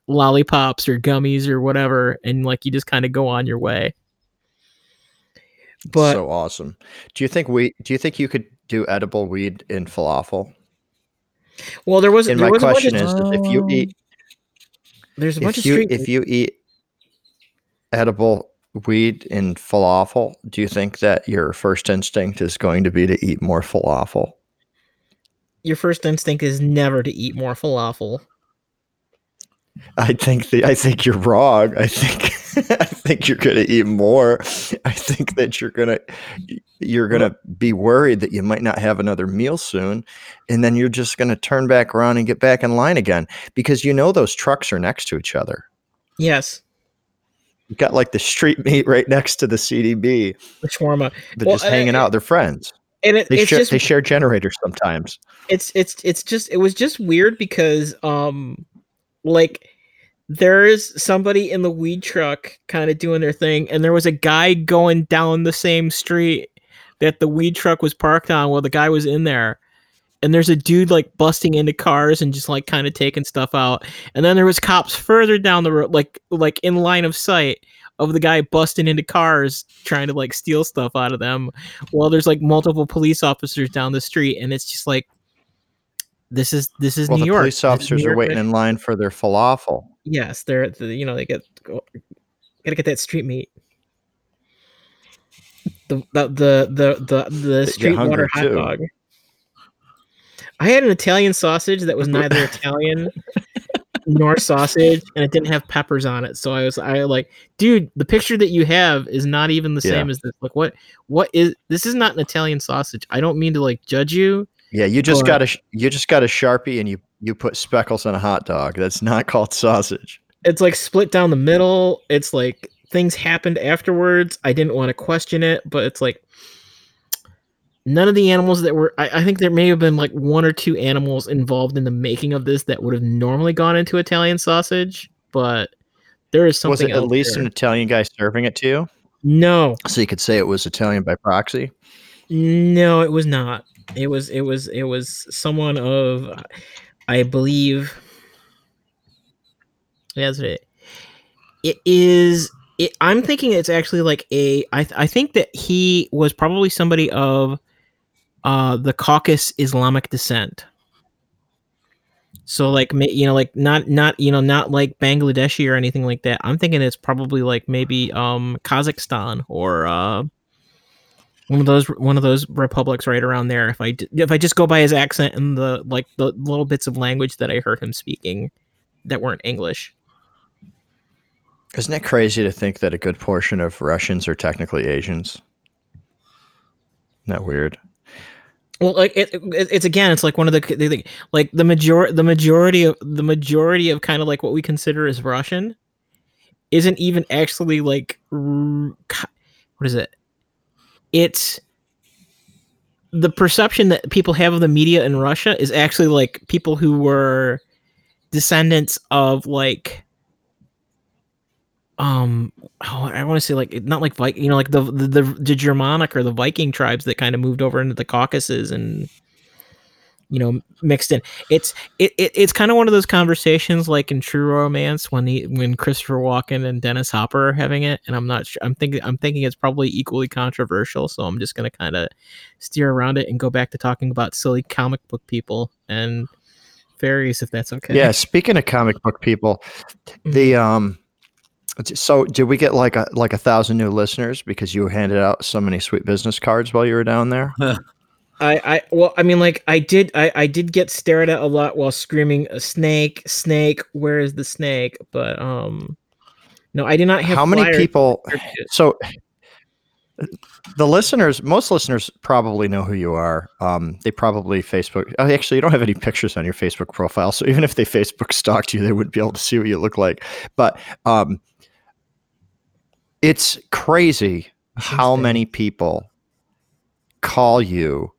lollipops or gummies or whatever, and like you just kind of go on your way. But so awesome. Do you think we? Do you think you could do edible weed in falafel? well, there was And there my was question of, is, is if you um, eat there's a bunch of you street if you eat edible weed in falafel, do you think that your first instinct is going to be to eat more falafel? your first instinct is never to eat more falafel. I think the, I think you're wrong. I think I think you're going to eat more. I think that you're going to you're going to be worried that you might not have another meal soon and then you're just going to turn back around and get back in line again because you know those trucks are next to each other. Yes, You've got like the street meat right next to the CDB. the shawarma, They're Well, just hanging uh, out. They're friends. and it, They it's share just they share generators sometimes. it's it's it's just it was just weird because um like there's somebody in the weed truck kind of doing their thing and there was a guy going down the same street that the weed truck was parked on while the guy was in there and there's a dude like busting into cars and just like kind of taking stuff out and then there was cops further down the road like like in line of sight of the guy busting into cars trying to like steal stuff out of them while there's like multiple police officers down the street and it's just like this is this is Well, New the York. police officers New are waiting in line for their falafel. Yes, they're the, you know they get gotta get that street meat. The the the the the, the street water hot too. dog. I had an Italian sausage that was neither Italian nor sausage, and it didn't have peppers on it. So I was I like, dude, the picture that you have is not even the Yeah. same as this. Like, what what is this? Is not an Italian sausage. I don't mean to like judge you. Yeah, you just But- got a you just got a sharpie and you you put speckles on a hot dog. That's not called sausage. it's like split down the middle. It's like things happened afterwards. I didn't want to question it, but it's like none of the animals that were I, I think there may have been like one or two animals involved in the making of this that would have normally gone into Italian sausage, but there is something. Was it at least there. an Italian guy serving it to you? No, So you could say it was Italian by proxy. no, it was not. It was it was it was someone of I believe That's it. It is. It, I'm thinking it's actually like a. I th- I think that he was probably somebody of, uh, the Caucasus Islamic descent. So like you know like not not you know not like Bangladeshi or anything like that. I'm thinking it's probably like maybe um Kazakhstan or uh one of those one of those republics right around there. If I if I just go by his accent and the like the little bits of language that I heard him speaking that weren't English. Isn't it crazy to think that a good portion of Russians are technically Asians? Isn't that weird? Well, like it, it, it's again, it's like one of the they think like the major the majority of the majority of kind of like what we consider as Russian isn't even actually like r- what is it? It's the perception that people have of the media in Russia is actually like people who were descendants of like um oh, I want to say like not like Viking, you know, like the, the the the Germanic or the Viking tribes that kind of moved over into the Caucasus and you know mixed in. It's it, it it's kind of one of those conversations like in True Romance when he when Christopher Walken and Dennis Hopper are having it, and I'm not sure. I'm thinking I'm thinking it's probably equally controversial, so I'm just gonna kind of steer around it and go back to talking about silly comic book people and fairies, if that's okay. Yeah. Speaking of comic book people, the um, so did we get like a like a thousand new listeners because you handed out so many sweet business cards while you were down there? I, I well I mean like I did I, I did get stared at a lot while screaming a snake snake where is the snake but um no I did not have How many people? So the listeners, most listeners probably know who you are. Um, they probably Facebook. oh, Actually, you don't have any pictures on your Facebook profile, so even if they Facebook stalked you, they wouldn't be able to see what you look like. But um, it's crazy how many people call you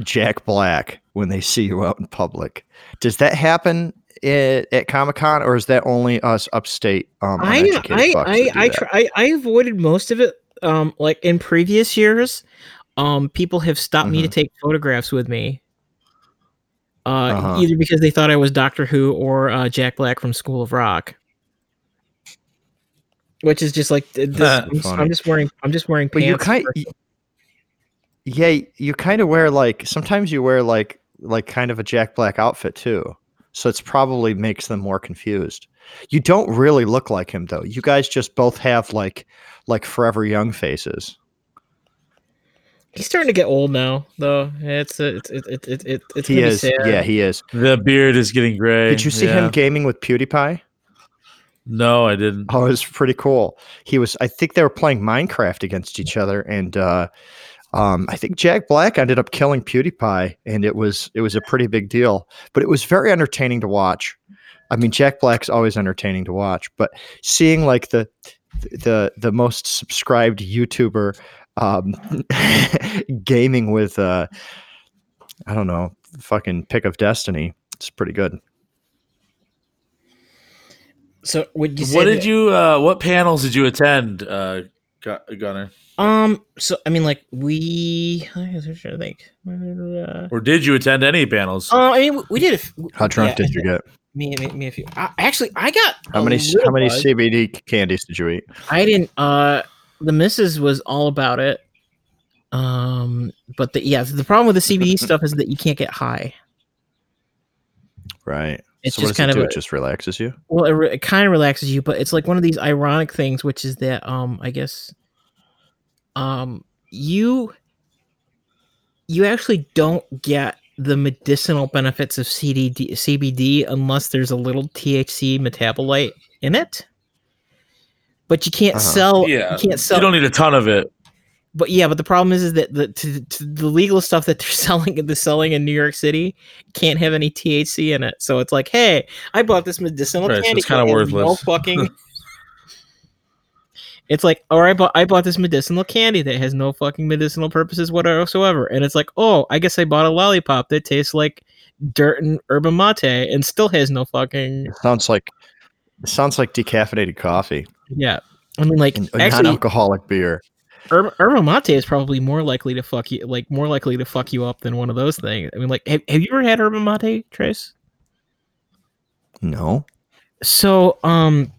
Jack Black when they see you out in public. Does that happen at, at Comic Con, or is that only us upstate? Um, I I I I, try, I I avoided most of it um like in previous years um people have stopped me to Mhm. take photographs with me uh Uh-huh. either because they thought I was Doctor Who or uh, Jack Black from School of Rock which is just like this, I'm, just, I'm just wearing I'm just wearing But you pants. kind yeah, you kind of wear like sometimes you wear like like kind of a Jack Black outfit too. So it's probably makes them more confused. You don't really look like him though. You guys just both have like like forever young faces. He's starting to get old now, though. It's it's it, it, it, it, it's he is. sad. Yeah, he is. The beard is getting gray. Did you see yeah. him gaming with PewDiePie? No, I didn't. Oh, it was pretty cool. He was. I think they were playing Minecraft against each other, and uh, um, I think Jack Black ended up killing PewDiePie, and it was it was a pretty big deal. But it was very entertaining to watch. I mean, Jack Black's always entertaining to watch, but seeing like the the the most subscribed YouTuber um, gaming with uh, I don't know, fucking pick of destiny. It's pretty good. So would you say What that- did you? Uh, what panels did you attend, uh, Gunner? Um. So I mean, like we. I was trying to think. Uh, Or did you attend any panels? oh, I mean, we- we did. A, f- How drunk yeah, did you get? Me, me, me a few. I, actually, I got How many how many buzz. CBD candies did you eat? I didn't. Uh, the missus was all about it. Um, but the yeah, the problem with the CBD stuff is that you can't get high. Right. It's so just kind it of a- it just relaxes you. Well, it, re- it kind of relaxes you, but it's like one of these ironic things, which is that um, I guess, um, you you actually don't get the medicinal benefits of CDD, CBD unless there's a little THC metabolite in it. But you can't Uh-huh. sell. yeah, you can't sell. you don't need a ton of it. but yeah, but the problem is, is that the to, to the legal stuff that they're selling, they're selling in New York City, can't have any THC in it. So it's like, hey, I bought this medicinal Right, so candy. it's kinda that has No worthless. fucking. It's like, or I bought I bought this medicinal candy that has no fucking medicinal purposes whatsoever, and it's like, oh, I guess I bought a lollipop that tastes like dirt and yerba mate and still has no fucking Sounds like it sounds like decaffeinated coffee yeah. I mean, like and actually, non-alcoholic beer. Herb, yerba mate is probably more likely to fuck you, like more likely to fuck you up than one of those things. I mean, like, have, have you ever had yerba mate, Trace? No. So, um,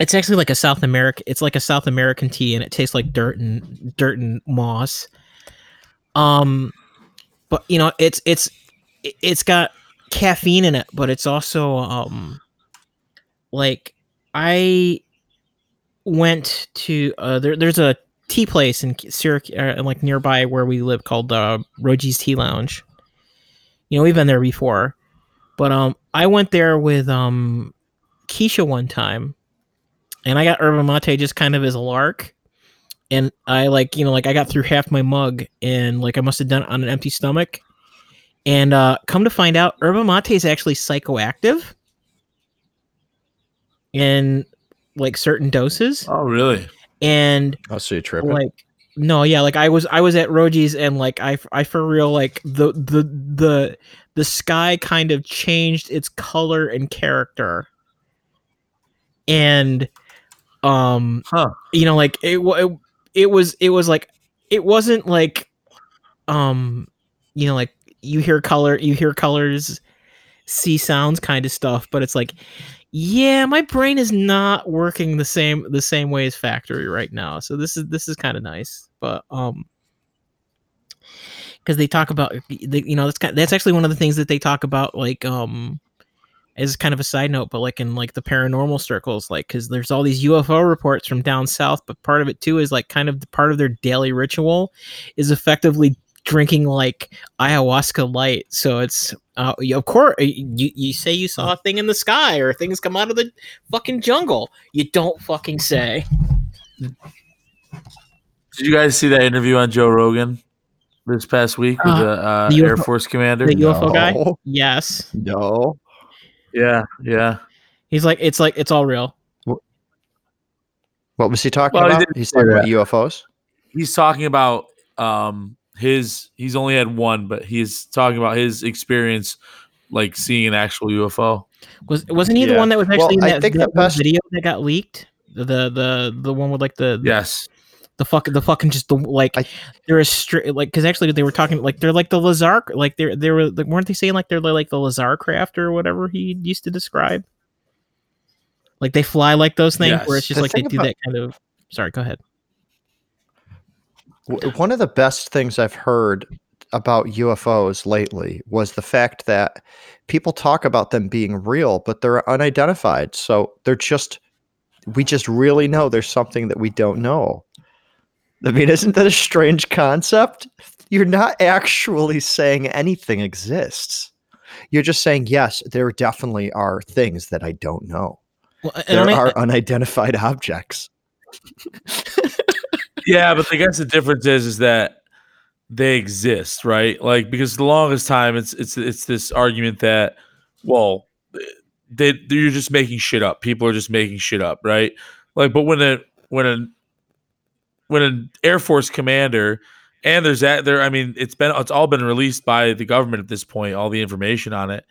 it's actually like a South American. It's like a South American tea, and it tastes like dirt and dirt and moss. Um, but you know, it's it's it- it's got caffeine in it, but it's also um, like I went to uh, there. There's a tea place in Syracuse, uh, like nearby where we live, called uh, Roji's Tea Lounge. You know, we've been there before, but um, I went there with um, Keisha one time, and I got yerba mate just kind of as a lark. And I like, you know, like I got through half my mug, and like I must have done it on an empty stomach. And uh, come to find out, yerba mate is actually psychoactive in like certain doses, Oh, really? and I'll see you tripping. like no yeah like i was i was at roji's and like i i for real like the the the the sky kind of changed its color and character and um Huh? you know like it, it it was it was like it wasn't like um you know like you hear color you hear colors see sounds kind of stuff but it's like yeah my brain is not working the same the same way as factory right now so this is this is kind of nice but um because they talk about they, you know that's kind that's actually one of the things that they talk about like um as kind of a side note but like in like the paranormal circles like because there's all these ufo reports from down south but part of it too is like kind of the part of their daily ritual is effectively drinking like ayahuasca light. So it's uh you- of course you, you say you saw a thing in the sky or things come out of the fucking jungle. You don't fucking say. Did you guys see that interview on Joe Rogan this past week with Uh, the, uh, the Air Force commander? the ufo guy? Yes. No. Yeah, yeah. he's like it's like it's all real What was he talking Well, he about? didn't He's talking about. UFOs. He's talking about um his. He's only had one, but he's talking about his experience, like seeing an actual UFO. Was wasn't he the one that was Well, actually I in that, think the that best- video that got leaked? The the the, the one with like the Yes. The fucking the fucking just the like I- they're a straight like because actually they were talking like they're like the Lazar like they're they were like, weren't they saying like they're like the Lazar craft or whatever he used to describe? Like they fly like those things, where it's just The like they thing do about- that kind of. Sorry, go ahead. One of the best things I've heard about UFOs lately was the fact that people talk about them being real, but they're unidentified. So they're just, we just really know there's something that we don't know. I mean, isn't that a strange concept? You're not actually saying anything exists. You're just saying, yes, there definitely are things that I don't know. Well, There I mean, are unidentified objects. yeah, but I guess the difference is is that they exist, right? Like because the longest time it's it's it's this argument that well they you're just making shit up. People are just making shit up, right? Like but when a when a when an Air Force commander and there's that there I mean it's been it's all been released by the government at this point, all the information on it.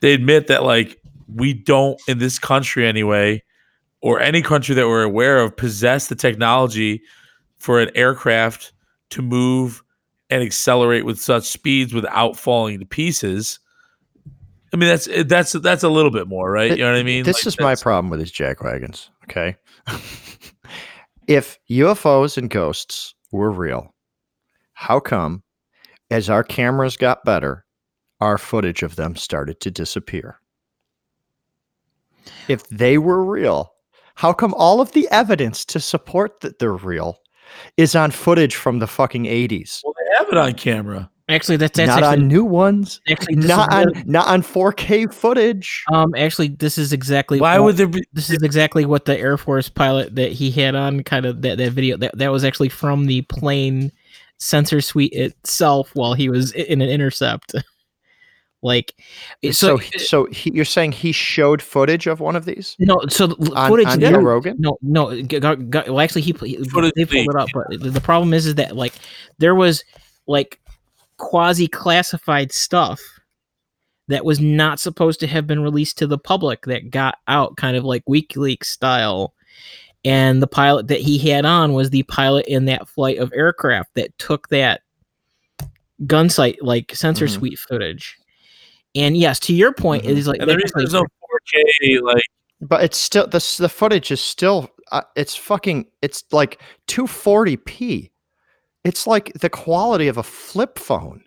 They admit that like we don't in this country anyway or any country that we're aware of possess the technology for an aircraft to move and accelerate with such speeds without falling to pieces. I mean that's that's that's a little bit more, right? You know what I mean? This Like, is my problem with these jackwagons. Okay. if UFOs and ghosts were real, how come, as our cameras got better, our footage of them started to disappear? If they were real, how come all of the evidence to support that they're real is on footage from the fucking 80s? Well, they have it on camera. Actually, that's, that's Not actually, on new ones, actually not on what- not on 4K footage. um actually this is exactly Why what- would there be this is exactly what the Air Force pilot that he had on kind of that, that video that, that was actually from the plane sensor suite itself while he was in an intercept. like it- so, so, so, he, you're saying he showed footage of one of these no so on, footage on there- Joe Rogan? no no g- g- g- well actually he, he they pulled it up but the, the problem is is that like there was like quasi classified stuff that was not supposed to have been released to the public that got out kind of like WikiLeaks style. And the pilot that he had on was the pilot in that flight of aircraft that took that gun sight like sensor Mhm. suite footage. And yes, to your point, Mhm. it is like and the that's reason like- there's no 4K like But it's still the the footage is still uh, it's fucking it's like 240p. It's like the quality of a flip phone.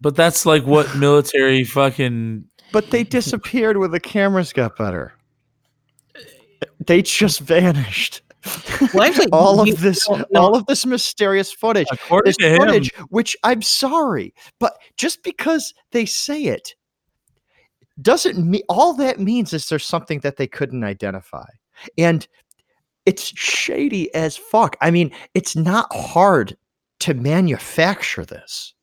but that's like what military fucking But they disappeared when the cameras got better. They just vanished. Well, actually, all of this, no, no. all of this mysterious footage, according this footage, which I'm sorry, but just because they say it doesn't mean all that means is there's something that they couldn't identify. And it's shady as fuck. I mean, it's not hard to manufacture this.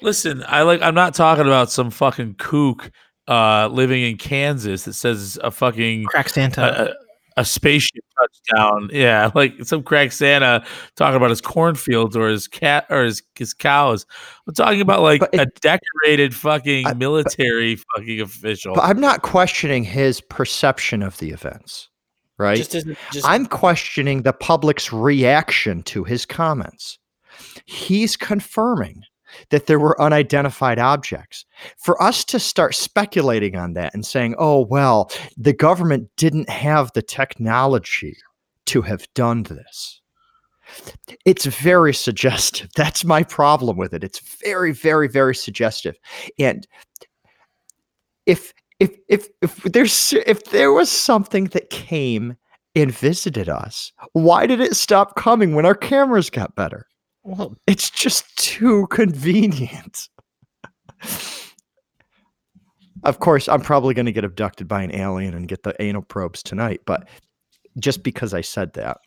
Listen, I like I'm not talking about some fucking kook uh living in Kansas that says a fucking crack Santa. a, a, spaceship touchdown. Yeah, like some crack Santa talking about his cornfields or his cat or his his cows. I'm talking about like But a decorated fucking I- military fucking official. But I'm not questioning his perception of the events, right? just as just I'm questioning the public's reaction to his comments. He's confirming that there were unidentified objects. For us to start speculating on that and saying, oh, well, the government didn't have the technology to have done this. It's very suggestive. That's my problem with it. It's very, very, very suggestive. And if if if if there's if there was something that came and visited us, why did it stop coming when our cameras got better? well, It's just too convenient. of course, I'm probably going to get abducted by an alien and get the anal probes tonight, but just because I said that.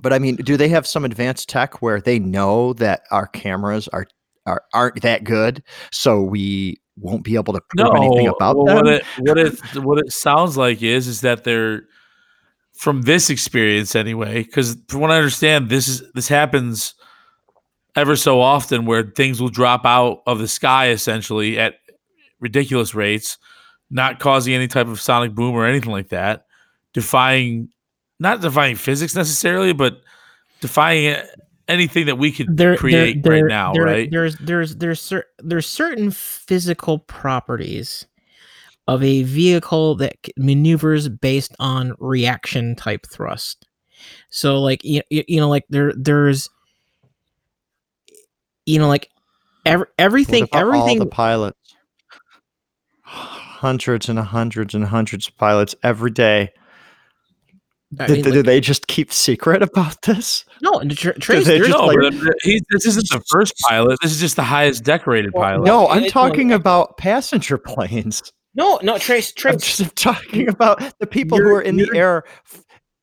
But I mean, do they have some advanced tech where they know that our cameras are, are aren't that good, so we won't be able to prove anything about well, them? what it what it what it sounds like is is that they're from this experience anyway. Because from what I understand, this is this happens ever so often where things will drop out of the sky essentially at ridiculous rates, not causing any type of sonic boom or anything like that, defying not defying physics necessarily, but defying anything that we could there, create there, right there- now, there- right? There's there's there's cer- there's certain physical properties of a vehicle that maneuvers based on reaction type thrust. So like you, you know like there there's you know like every, everything What about everything all the pilots hundreds and hundreds and hundreds of pilots every day I did, mean, did like- they just keep secret about this no and Tr- Trace, they just No, like- he, this isn't the first pilot. This is just the highest decorated Well, pilot. no i'm talking about passenger planes no no Trace Trace. i'm just talking about the people who You're- are in the air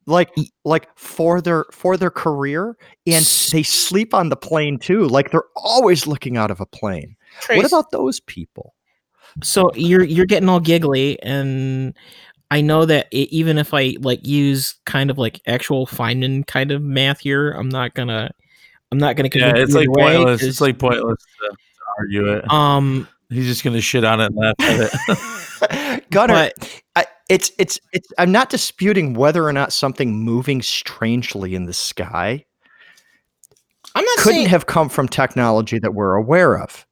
like like for their for their career and they sleep on the plane too like they're always looking out of a plane Trace, what about those people so you're you're getting all giggly and i know that i even if i like use kind of like actual feynman kind of math here i'm not gonna i'm not gonna yeah, it's like way, pointless. It's 'cause, like pointless to, to argue it. um He's just gonna shit on it and laugh at it. Gunnar, but I, it's it's it's. I'm not disputing whether or not something moving strangely in the sky i'm not couldn't saying have come from technology that we're aware of.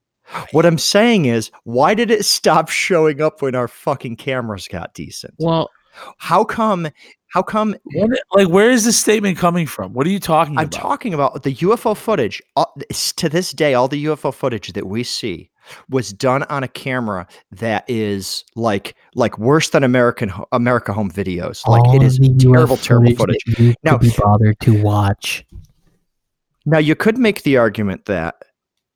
What I'm saying is, why did it stop showing up when our fucking cameras got decent? well How come? How come? What- like, where is this statement coming from? What are you talking about? I'm about? talking about the UFO footage. uh, To this day, all the UFO footage that we see was done on a camera that is like like worse than American America Home videos. Like it All is the terrible, terrible footage footage. that You Now- be bothered to watch. Now you could make the argument that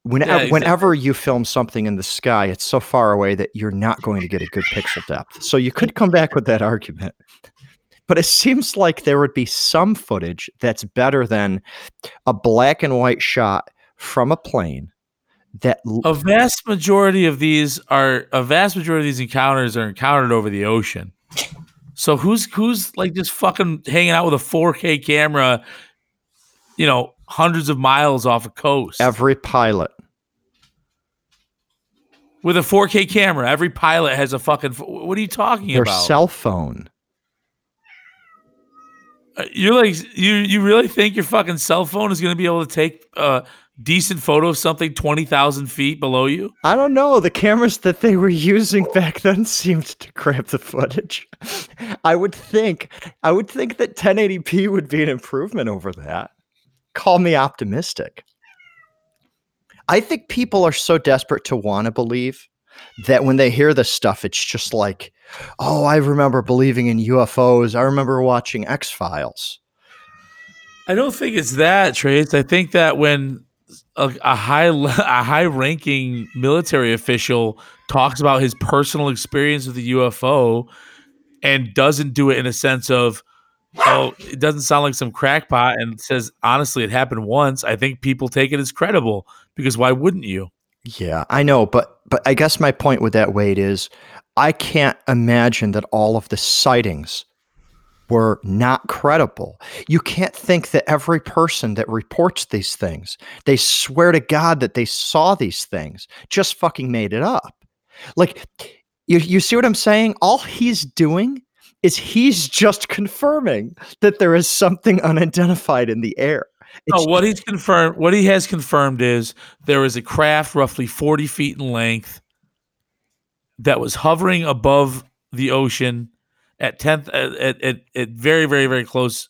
whenever, exactly. whenever you film something in the sky, it's so far away that you're not going to get a good pixel depth. So you could come back with that argument. But it seems like there would be some footage that's better than a black and white shot from a plane that l- a vast majority of these are a vast majority of these encounters are encountered over the ocean. So who's who's like just fucking hanging out with a 4K camera, you know, hundreds of miles off a coast every pilot with a 4K camera? Every pilot has a fucking. What are you talking their about? cell phone. Uh, You're like you you really think your fucking cell phone is going to be able to take a decent photo of something twenty thousand feet below you? I don't know. The cameras that they were using back then seemed to grab the footage. I would think I would think that 1080p would be an improvement over that. Call me optimistic. I think people are so desperate to want to believe that when they hear this stuff, it's just like, oh, I remember believing in UFOs. I remember watching X Files. I don't think it's that, Trace. I think that when a, a high a high ranking military official talks about his personal experience with the UFO and doesn't do it in a sense of oh it doesn't sound like some crackpot and says honestly it happened once i think people take it as credible because why wouldn't you Yeah, I know, but but I guess my point with that Wade is I can't imagine that all of the sightings were not credible. You can't think that every person that reports these things, they swear to God that they saw these things, just fucking made it up. Like you you see what I'm saying? All he's doing is he's just confirming that there is something unidentified in the air. No, It's what he's confirmed, what he has confirmed is there is a craft roughly 40 feet in length that was hovering above the ocean at 10th uh, at, at, at very, very, very close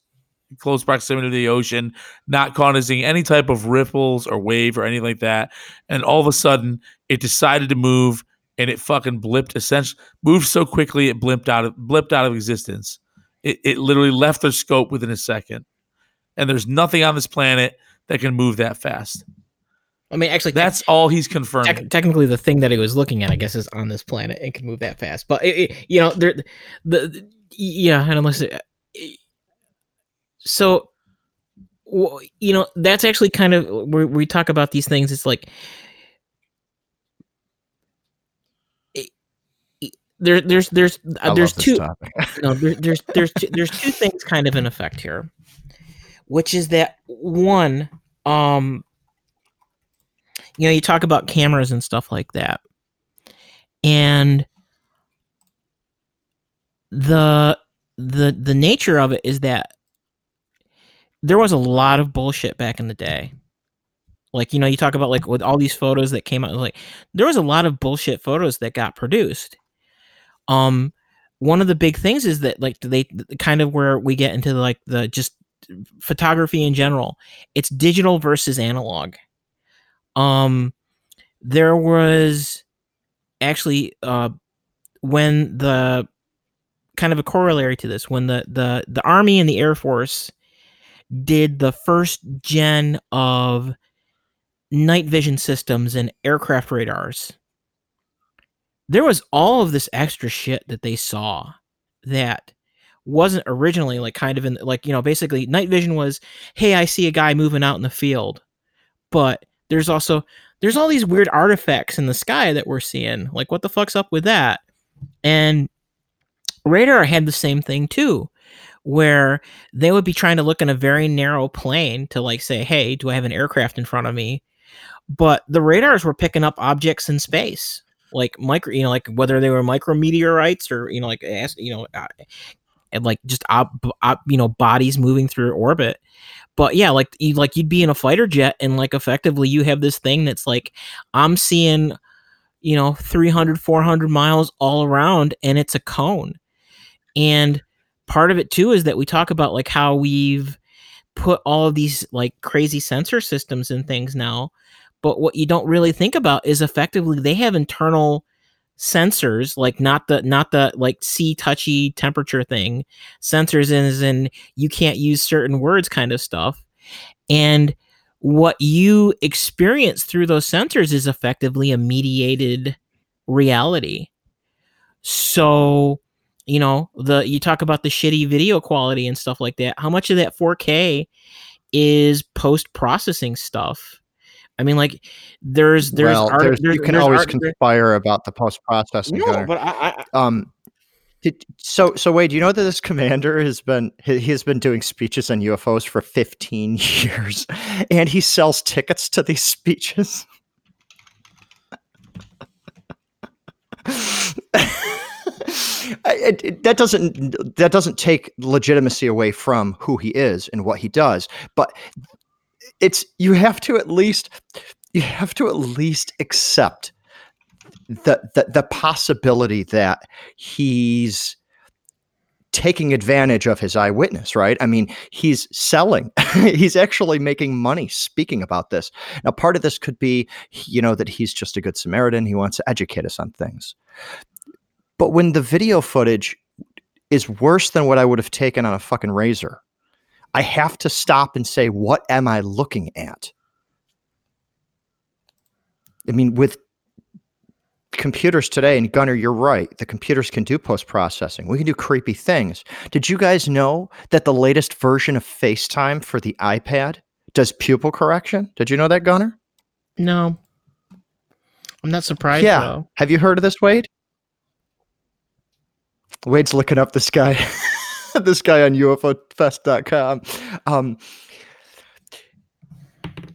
close proximity to the ocean, not causing any type of ripples or wave or anything like that. And all of a sudden it decided to move and it fucking blipped essentially moved so quickly it blipped out of blipped out of existence. It, it literally left their scope within a second and there's nothing on this planet that can move that fast. i mean actually That's all he's confirmed. Tec- technically the thing that he was looking at i guess is on this planet and can move that fast but it, it- you know there the, the yeah and unless it, so w- you know that's actually kind of where we talk about these things it's like it- it- there there's there's uh, there's two no there, there's there's two, there's two things kind of in effect here which is that one um you know you talk about cameras and stuff like that. And the the the nature of it is that there was a lot of bullshit back in the day. Like you know you talk about like with all these photos that came out like there was a lot of bullshit photos that got produced. Um one of the big things is that like they kind of where we get into like the just photography in general it's digital versus analog. Um there was actually uh when the kind of a corollary to this when the the the army and the air force did the first gen of night vision systems and aircraft radars there was all of this extra shit that they saw that wasn't originally like kind of in like you know basically night vision was hey i see a guy moving out in the field. But there's also there's all these weird artifacts in the sky that we're seeing. Like what the fuck's up with that? And radar had the same thing too where they would be trying to look in a very narrow plane to like say hey do i have an aircraft in front of me? But the radars were picking up objects in space like micro you know like whether they were micrometeorites or you know like you know uh, and like just op, op, you know bodies moving through orbit. But yeah like you like you'd be in a fighter jet and like effectively you have this thing that's like i'm seeing you know 300 400 miles all around and it's a cone. And part of it too is that we talk about like how we've put all of these like crazy sensor systems and things now but what you don't really think about is effectively they have internal sensors like not the not the like see touchy temperature thing. Sensors is in you can't use certain words kind of stuff. And what you experience through those sensors is effectively a mediated reality. So you know the you talk about the shitty video quality and stuff like that. How much of that 4k is post processing stuff I mean, like there's there's, well, art, there's, there's you can there's always art, conspire about the post processing. No, but I, I um, did, so so Wade, you know that this commander has been he, he has been doing speeches on UFOs for 15 years, and he sells tickets to these speeches. It, it, that doesn't that doesn't take legitimacy away from who he is and what he does, but it's you have to at least you have to at least accept the the, the possibility that he's taking advantage of his eyewitness right? I mean he's selling. He's actually making money speaking about this. Now part of this could be you know that he's just a good samaritan. He wants to educate us on things. But when the video footage is worse than what i would have taken on a fucking razor I have to stop and say, what am I looking at? I mean, with computers today, and Gunner, you're right, the computers can do post processing. We can do creepy things. Did you guys know that the latest version of FaceTime for the iPad does pupil correction? Did you know that, Gunner? No. I'm not surprised. Yeah. Though. Have you heard of this, Wade? Wade's looking up this guy. this guy on UFOfest.com. Um,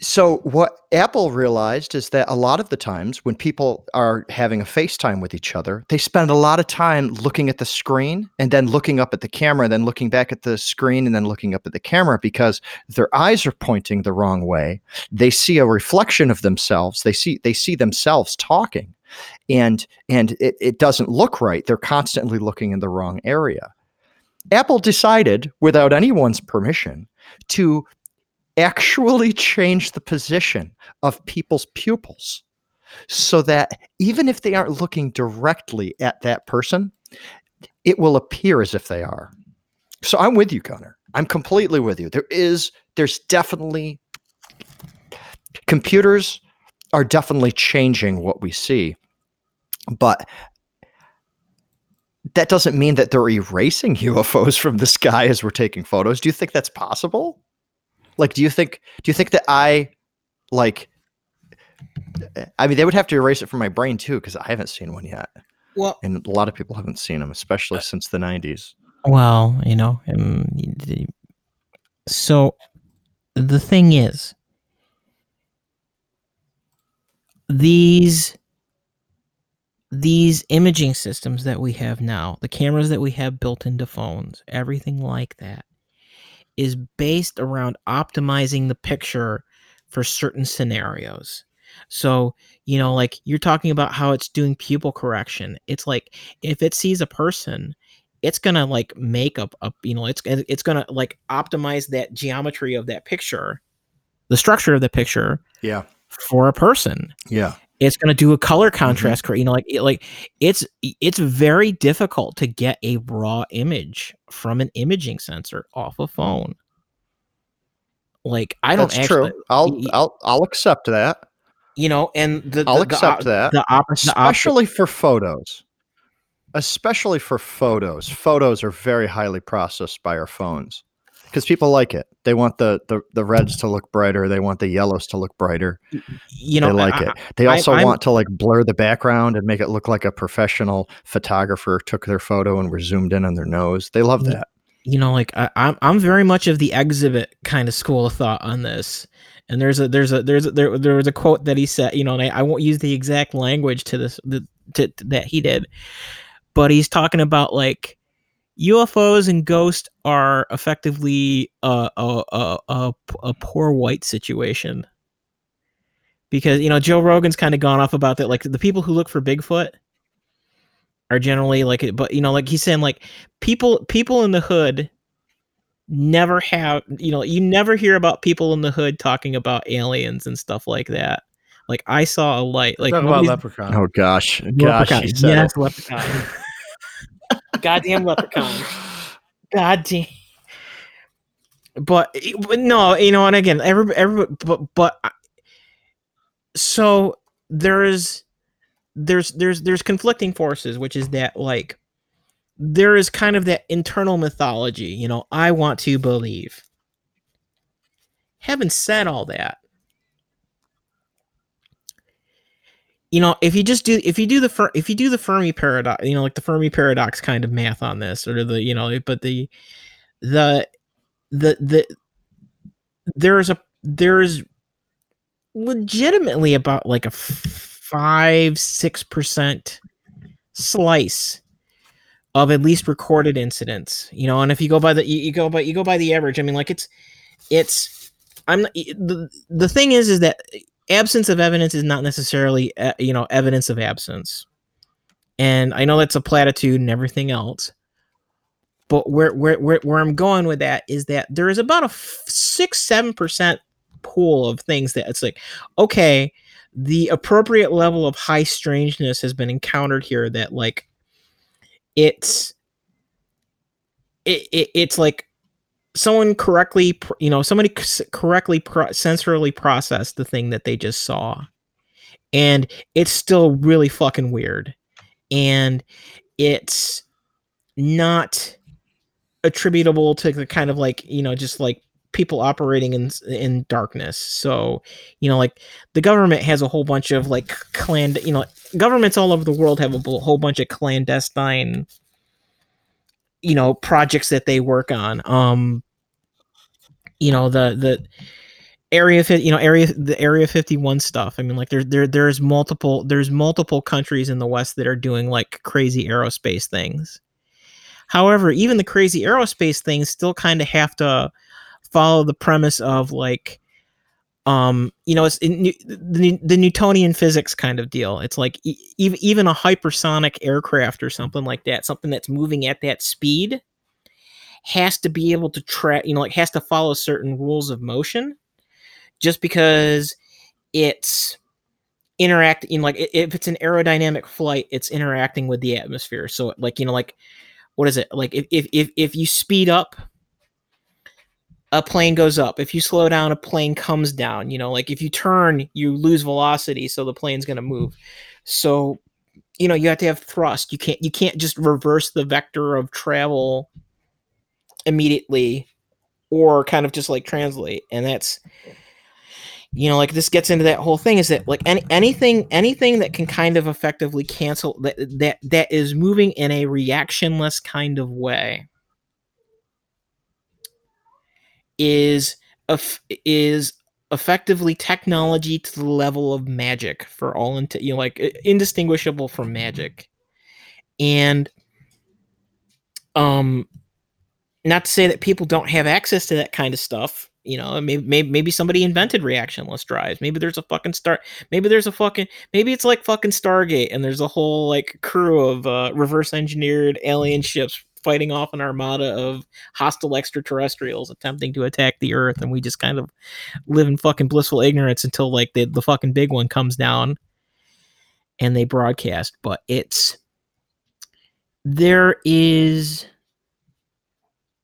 so what Apple realized is that a lot of the times when people are having a FaceTime with each other, they spend a lot of time looking at the screen and then looking up at the camera, then looking back at the screen and then looking up at the camera because their eyes are pointing the wrong way. They see a reflection of themselves. They see they see themselves talking. And and it, it doesn't look right. They're constantly looking in the wrong area. Apple decided, without anyone's permission, to actually change the position of people's pupils so that even if they aren't looking directly at that person, it will appear as if they are. So I'm with you, Connor. I'm completely with you. There is, there's definitely, computers are definitely changing what we see. But that doesn't mean that they're erasing UFOs from the sky as we're taking photos. Do you think that's possible? Like, do you think do you think that I like? I mean, they would have to erase it from my brain too because I haven't seen one yet. Well, and a lot of people haven't seen them, especially since the '90s. Well, you know, um, so the thing is, these these imaging systems that we have now, the cameras that we have built into phones, everything like that, is based around optimizing the picture for certain scenarios. So, you know, like you're talking about how it's doing pupil correction. It's like if it sees a person, it's gonna like make up a you know, it's it's gonna like optimize that geometry of that picture, the structure of the picture Yeah. for a person. Yeah. It's gonna do a color mm-hmm. contrast, cor- you know, like it, like it's it's very difficult to get a raw image from an imaging sensor off a phone. Like I don't That's actually, true. I'll I'll I'll accept that. you know, and the I'll the, the accept op- that. The op- the op- Especially for photos. Especially for photos. Photos are very highly processed by our phones. Because people like it. They want the, the the reds to look brighter. They want the yellows to look brighter. you know, they like I- it. They also I'm- want to like blur the background and make it look like a professional photographer took their photo and were zoomed in on their nose. They love that. you know like I, i'm i'm very much of the exhibit kind of school of thought on this and there's a there's a there's a, there there was a quote that he said you know and I, I won't use the exact language to this the, to, to- that he did but he's talking about like UFOs and ghosts are effectively a a, a, a, a poor white situation because you know Joe Rogan's kind of gone off about that like the people who look for Bigfoot are generally like but you know like he's saying like people people in the hood never have you know you never hear about people in the hood talking about aliens and stuff like that like i saw a light like Talk about leprechaun. Oh gosh. Gosh, leprechaun. he yes leprechaun goddamn leprechaun. Goddamn. But, but no you know and again every every but but so there's there's there's there's conflicting forces which is that like there is kind of that internal mythology you know i want to believe. Having said all that you know if you just do if you do the if you do the fermi paradox you know like the fermi paradox kind of math on this or the you know but the the the the there's a there's legitimately about like a five six percent slice of at least recorded incidents you know and if you go by the you, you go by you go by the average i mean like it's it's i'm the, the thing is is that absence of evidence is not necessarily uh, you know evidence of absence. And i know that's a platitude and everything else but where where where, where i'm going with that is that there is about a f- six seven percent pool of things that it's like okay the appropriate level of high strangeness has been encountered here that like it's it, it it's like someone correctly you know somebody correctly pro- sensorily processed the thing that they just saw. And it's still really fucking weird. And it's not attributable to the kind of like you know just like people operating in in darkness. So you know like the government has a whole bunch of like clan you know governments all over the world have a whole bunch of clandestine you know projects that they work on. Um you know the the area you know area the area 51 stuff. I mean like there there there's multiple there's multiple countries in the west that are doing like crazy aerospace things. However even the crazy aerospace things still kind of have to follow the premise of like um you know it's in, the, the newtonian physics kind of deal. It's like e- even a hypersonic aircraft or something like that something that's moving at that speed has to be able to track you know like has to follow certain rules of motion just because it's interact in like if it's an aerodynamic flight it's interacting with the atmosphere. So like you know like what is it? Like if if if, if you speed up a plane goes up if you slow down a plane comes down you know like if you turn you lose velocity so the plane's going to move. So you know you have to have thrust. You can't you can't just reverse the vector of travel immediately or kind of just like translate and that's you know like this gets into that whole thing is that like any anything anything that can kind of effectively cancel that that that is moving in a reactionless kind of way is is effectively technology to the level of magic for all into you know like indistinguishable from magic and um not to say that people don't have access to that kind of stuff You know, maybe, maybe maybe somebody invented reactionless drives. Maybe there's a fucking star. Maybe there's a fucking. Maybe it's like fucking Stargate, and there's a whole like crew of uh, reverse engineered alien ships fighting off an armada of hostile extraterrestrials attempting to attack the Earth, and we just kind of live in fucking blissful ignorance until like the the fucking big one comes down, and they broadcast. But it's there is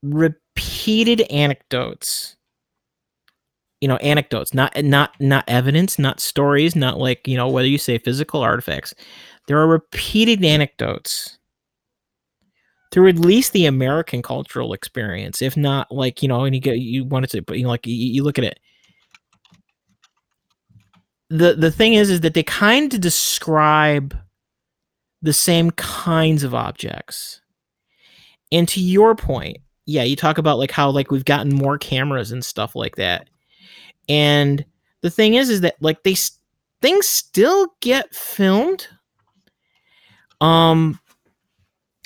repeated anecdotes you know anecdotes not not not evidence not stories not like you know whether you say physical artifacts there are repeated anecdotes through at least the american cultural experience if not like you know and you get you wanted to but you know like you, you look at it the the thing is is that they kind of describe the same kinds of objects and to your point yeah you talk about like how like we've gotten more cameras and stuff like that and the thing is, is that like they things still get filmed. Um,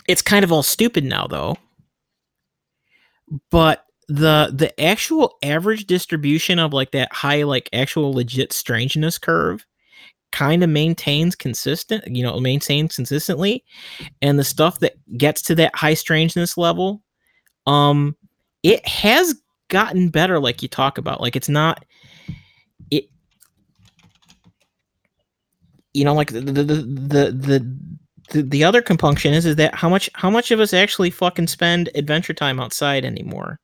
it's kind of all stupid now though. But the the actual average distribution of like that high like actual legit strangeness curve kind of maintains consistent you know maintains consistently and the stuff that gets to that high strangeness level um it has gotten better like you talk about like it's not it you know like the the the the, the, the other compunction is is that how much how much of us actually fucking spend adventure time outside anymore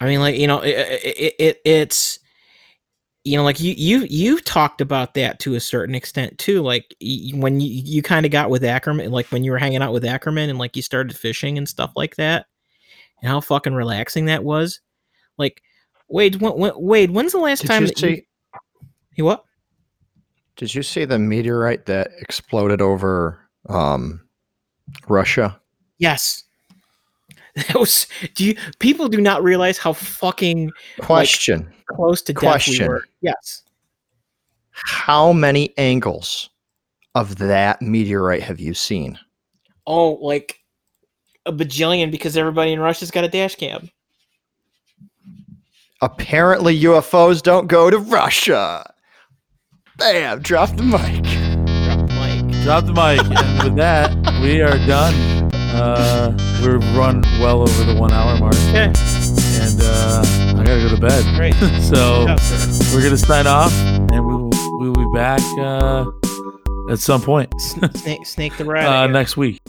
i mean like you know it, it, it it's you know like you you you've talked about that to a certain extent too like when you you kind of got with ackerman like when you were hanging out with ackerman and like you started fishing and stuff like that and how fucking relaxing that was like wade when, when, wade when's the last Did time you that see? you, you what Did you see the meteorite that exploded over um, Russia? yes that was do you people do not realize how fucking Question: close to death we were yes How many angles of that meteorite have you seen? oh like a bajillion because everybody in russia's got a dash cam Apparently, UFOs don't go to Russia. Bam! Drop the mic. Drop the mic. Drop the mic. and with that, we are done. Uh, we've run well over the one hour mark, okay and uh, I gotta go to bed. great so Yeah, sir. we're gonna sign off, and we will we will be back uh, at some point snake snake the rat uh, next week.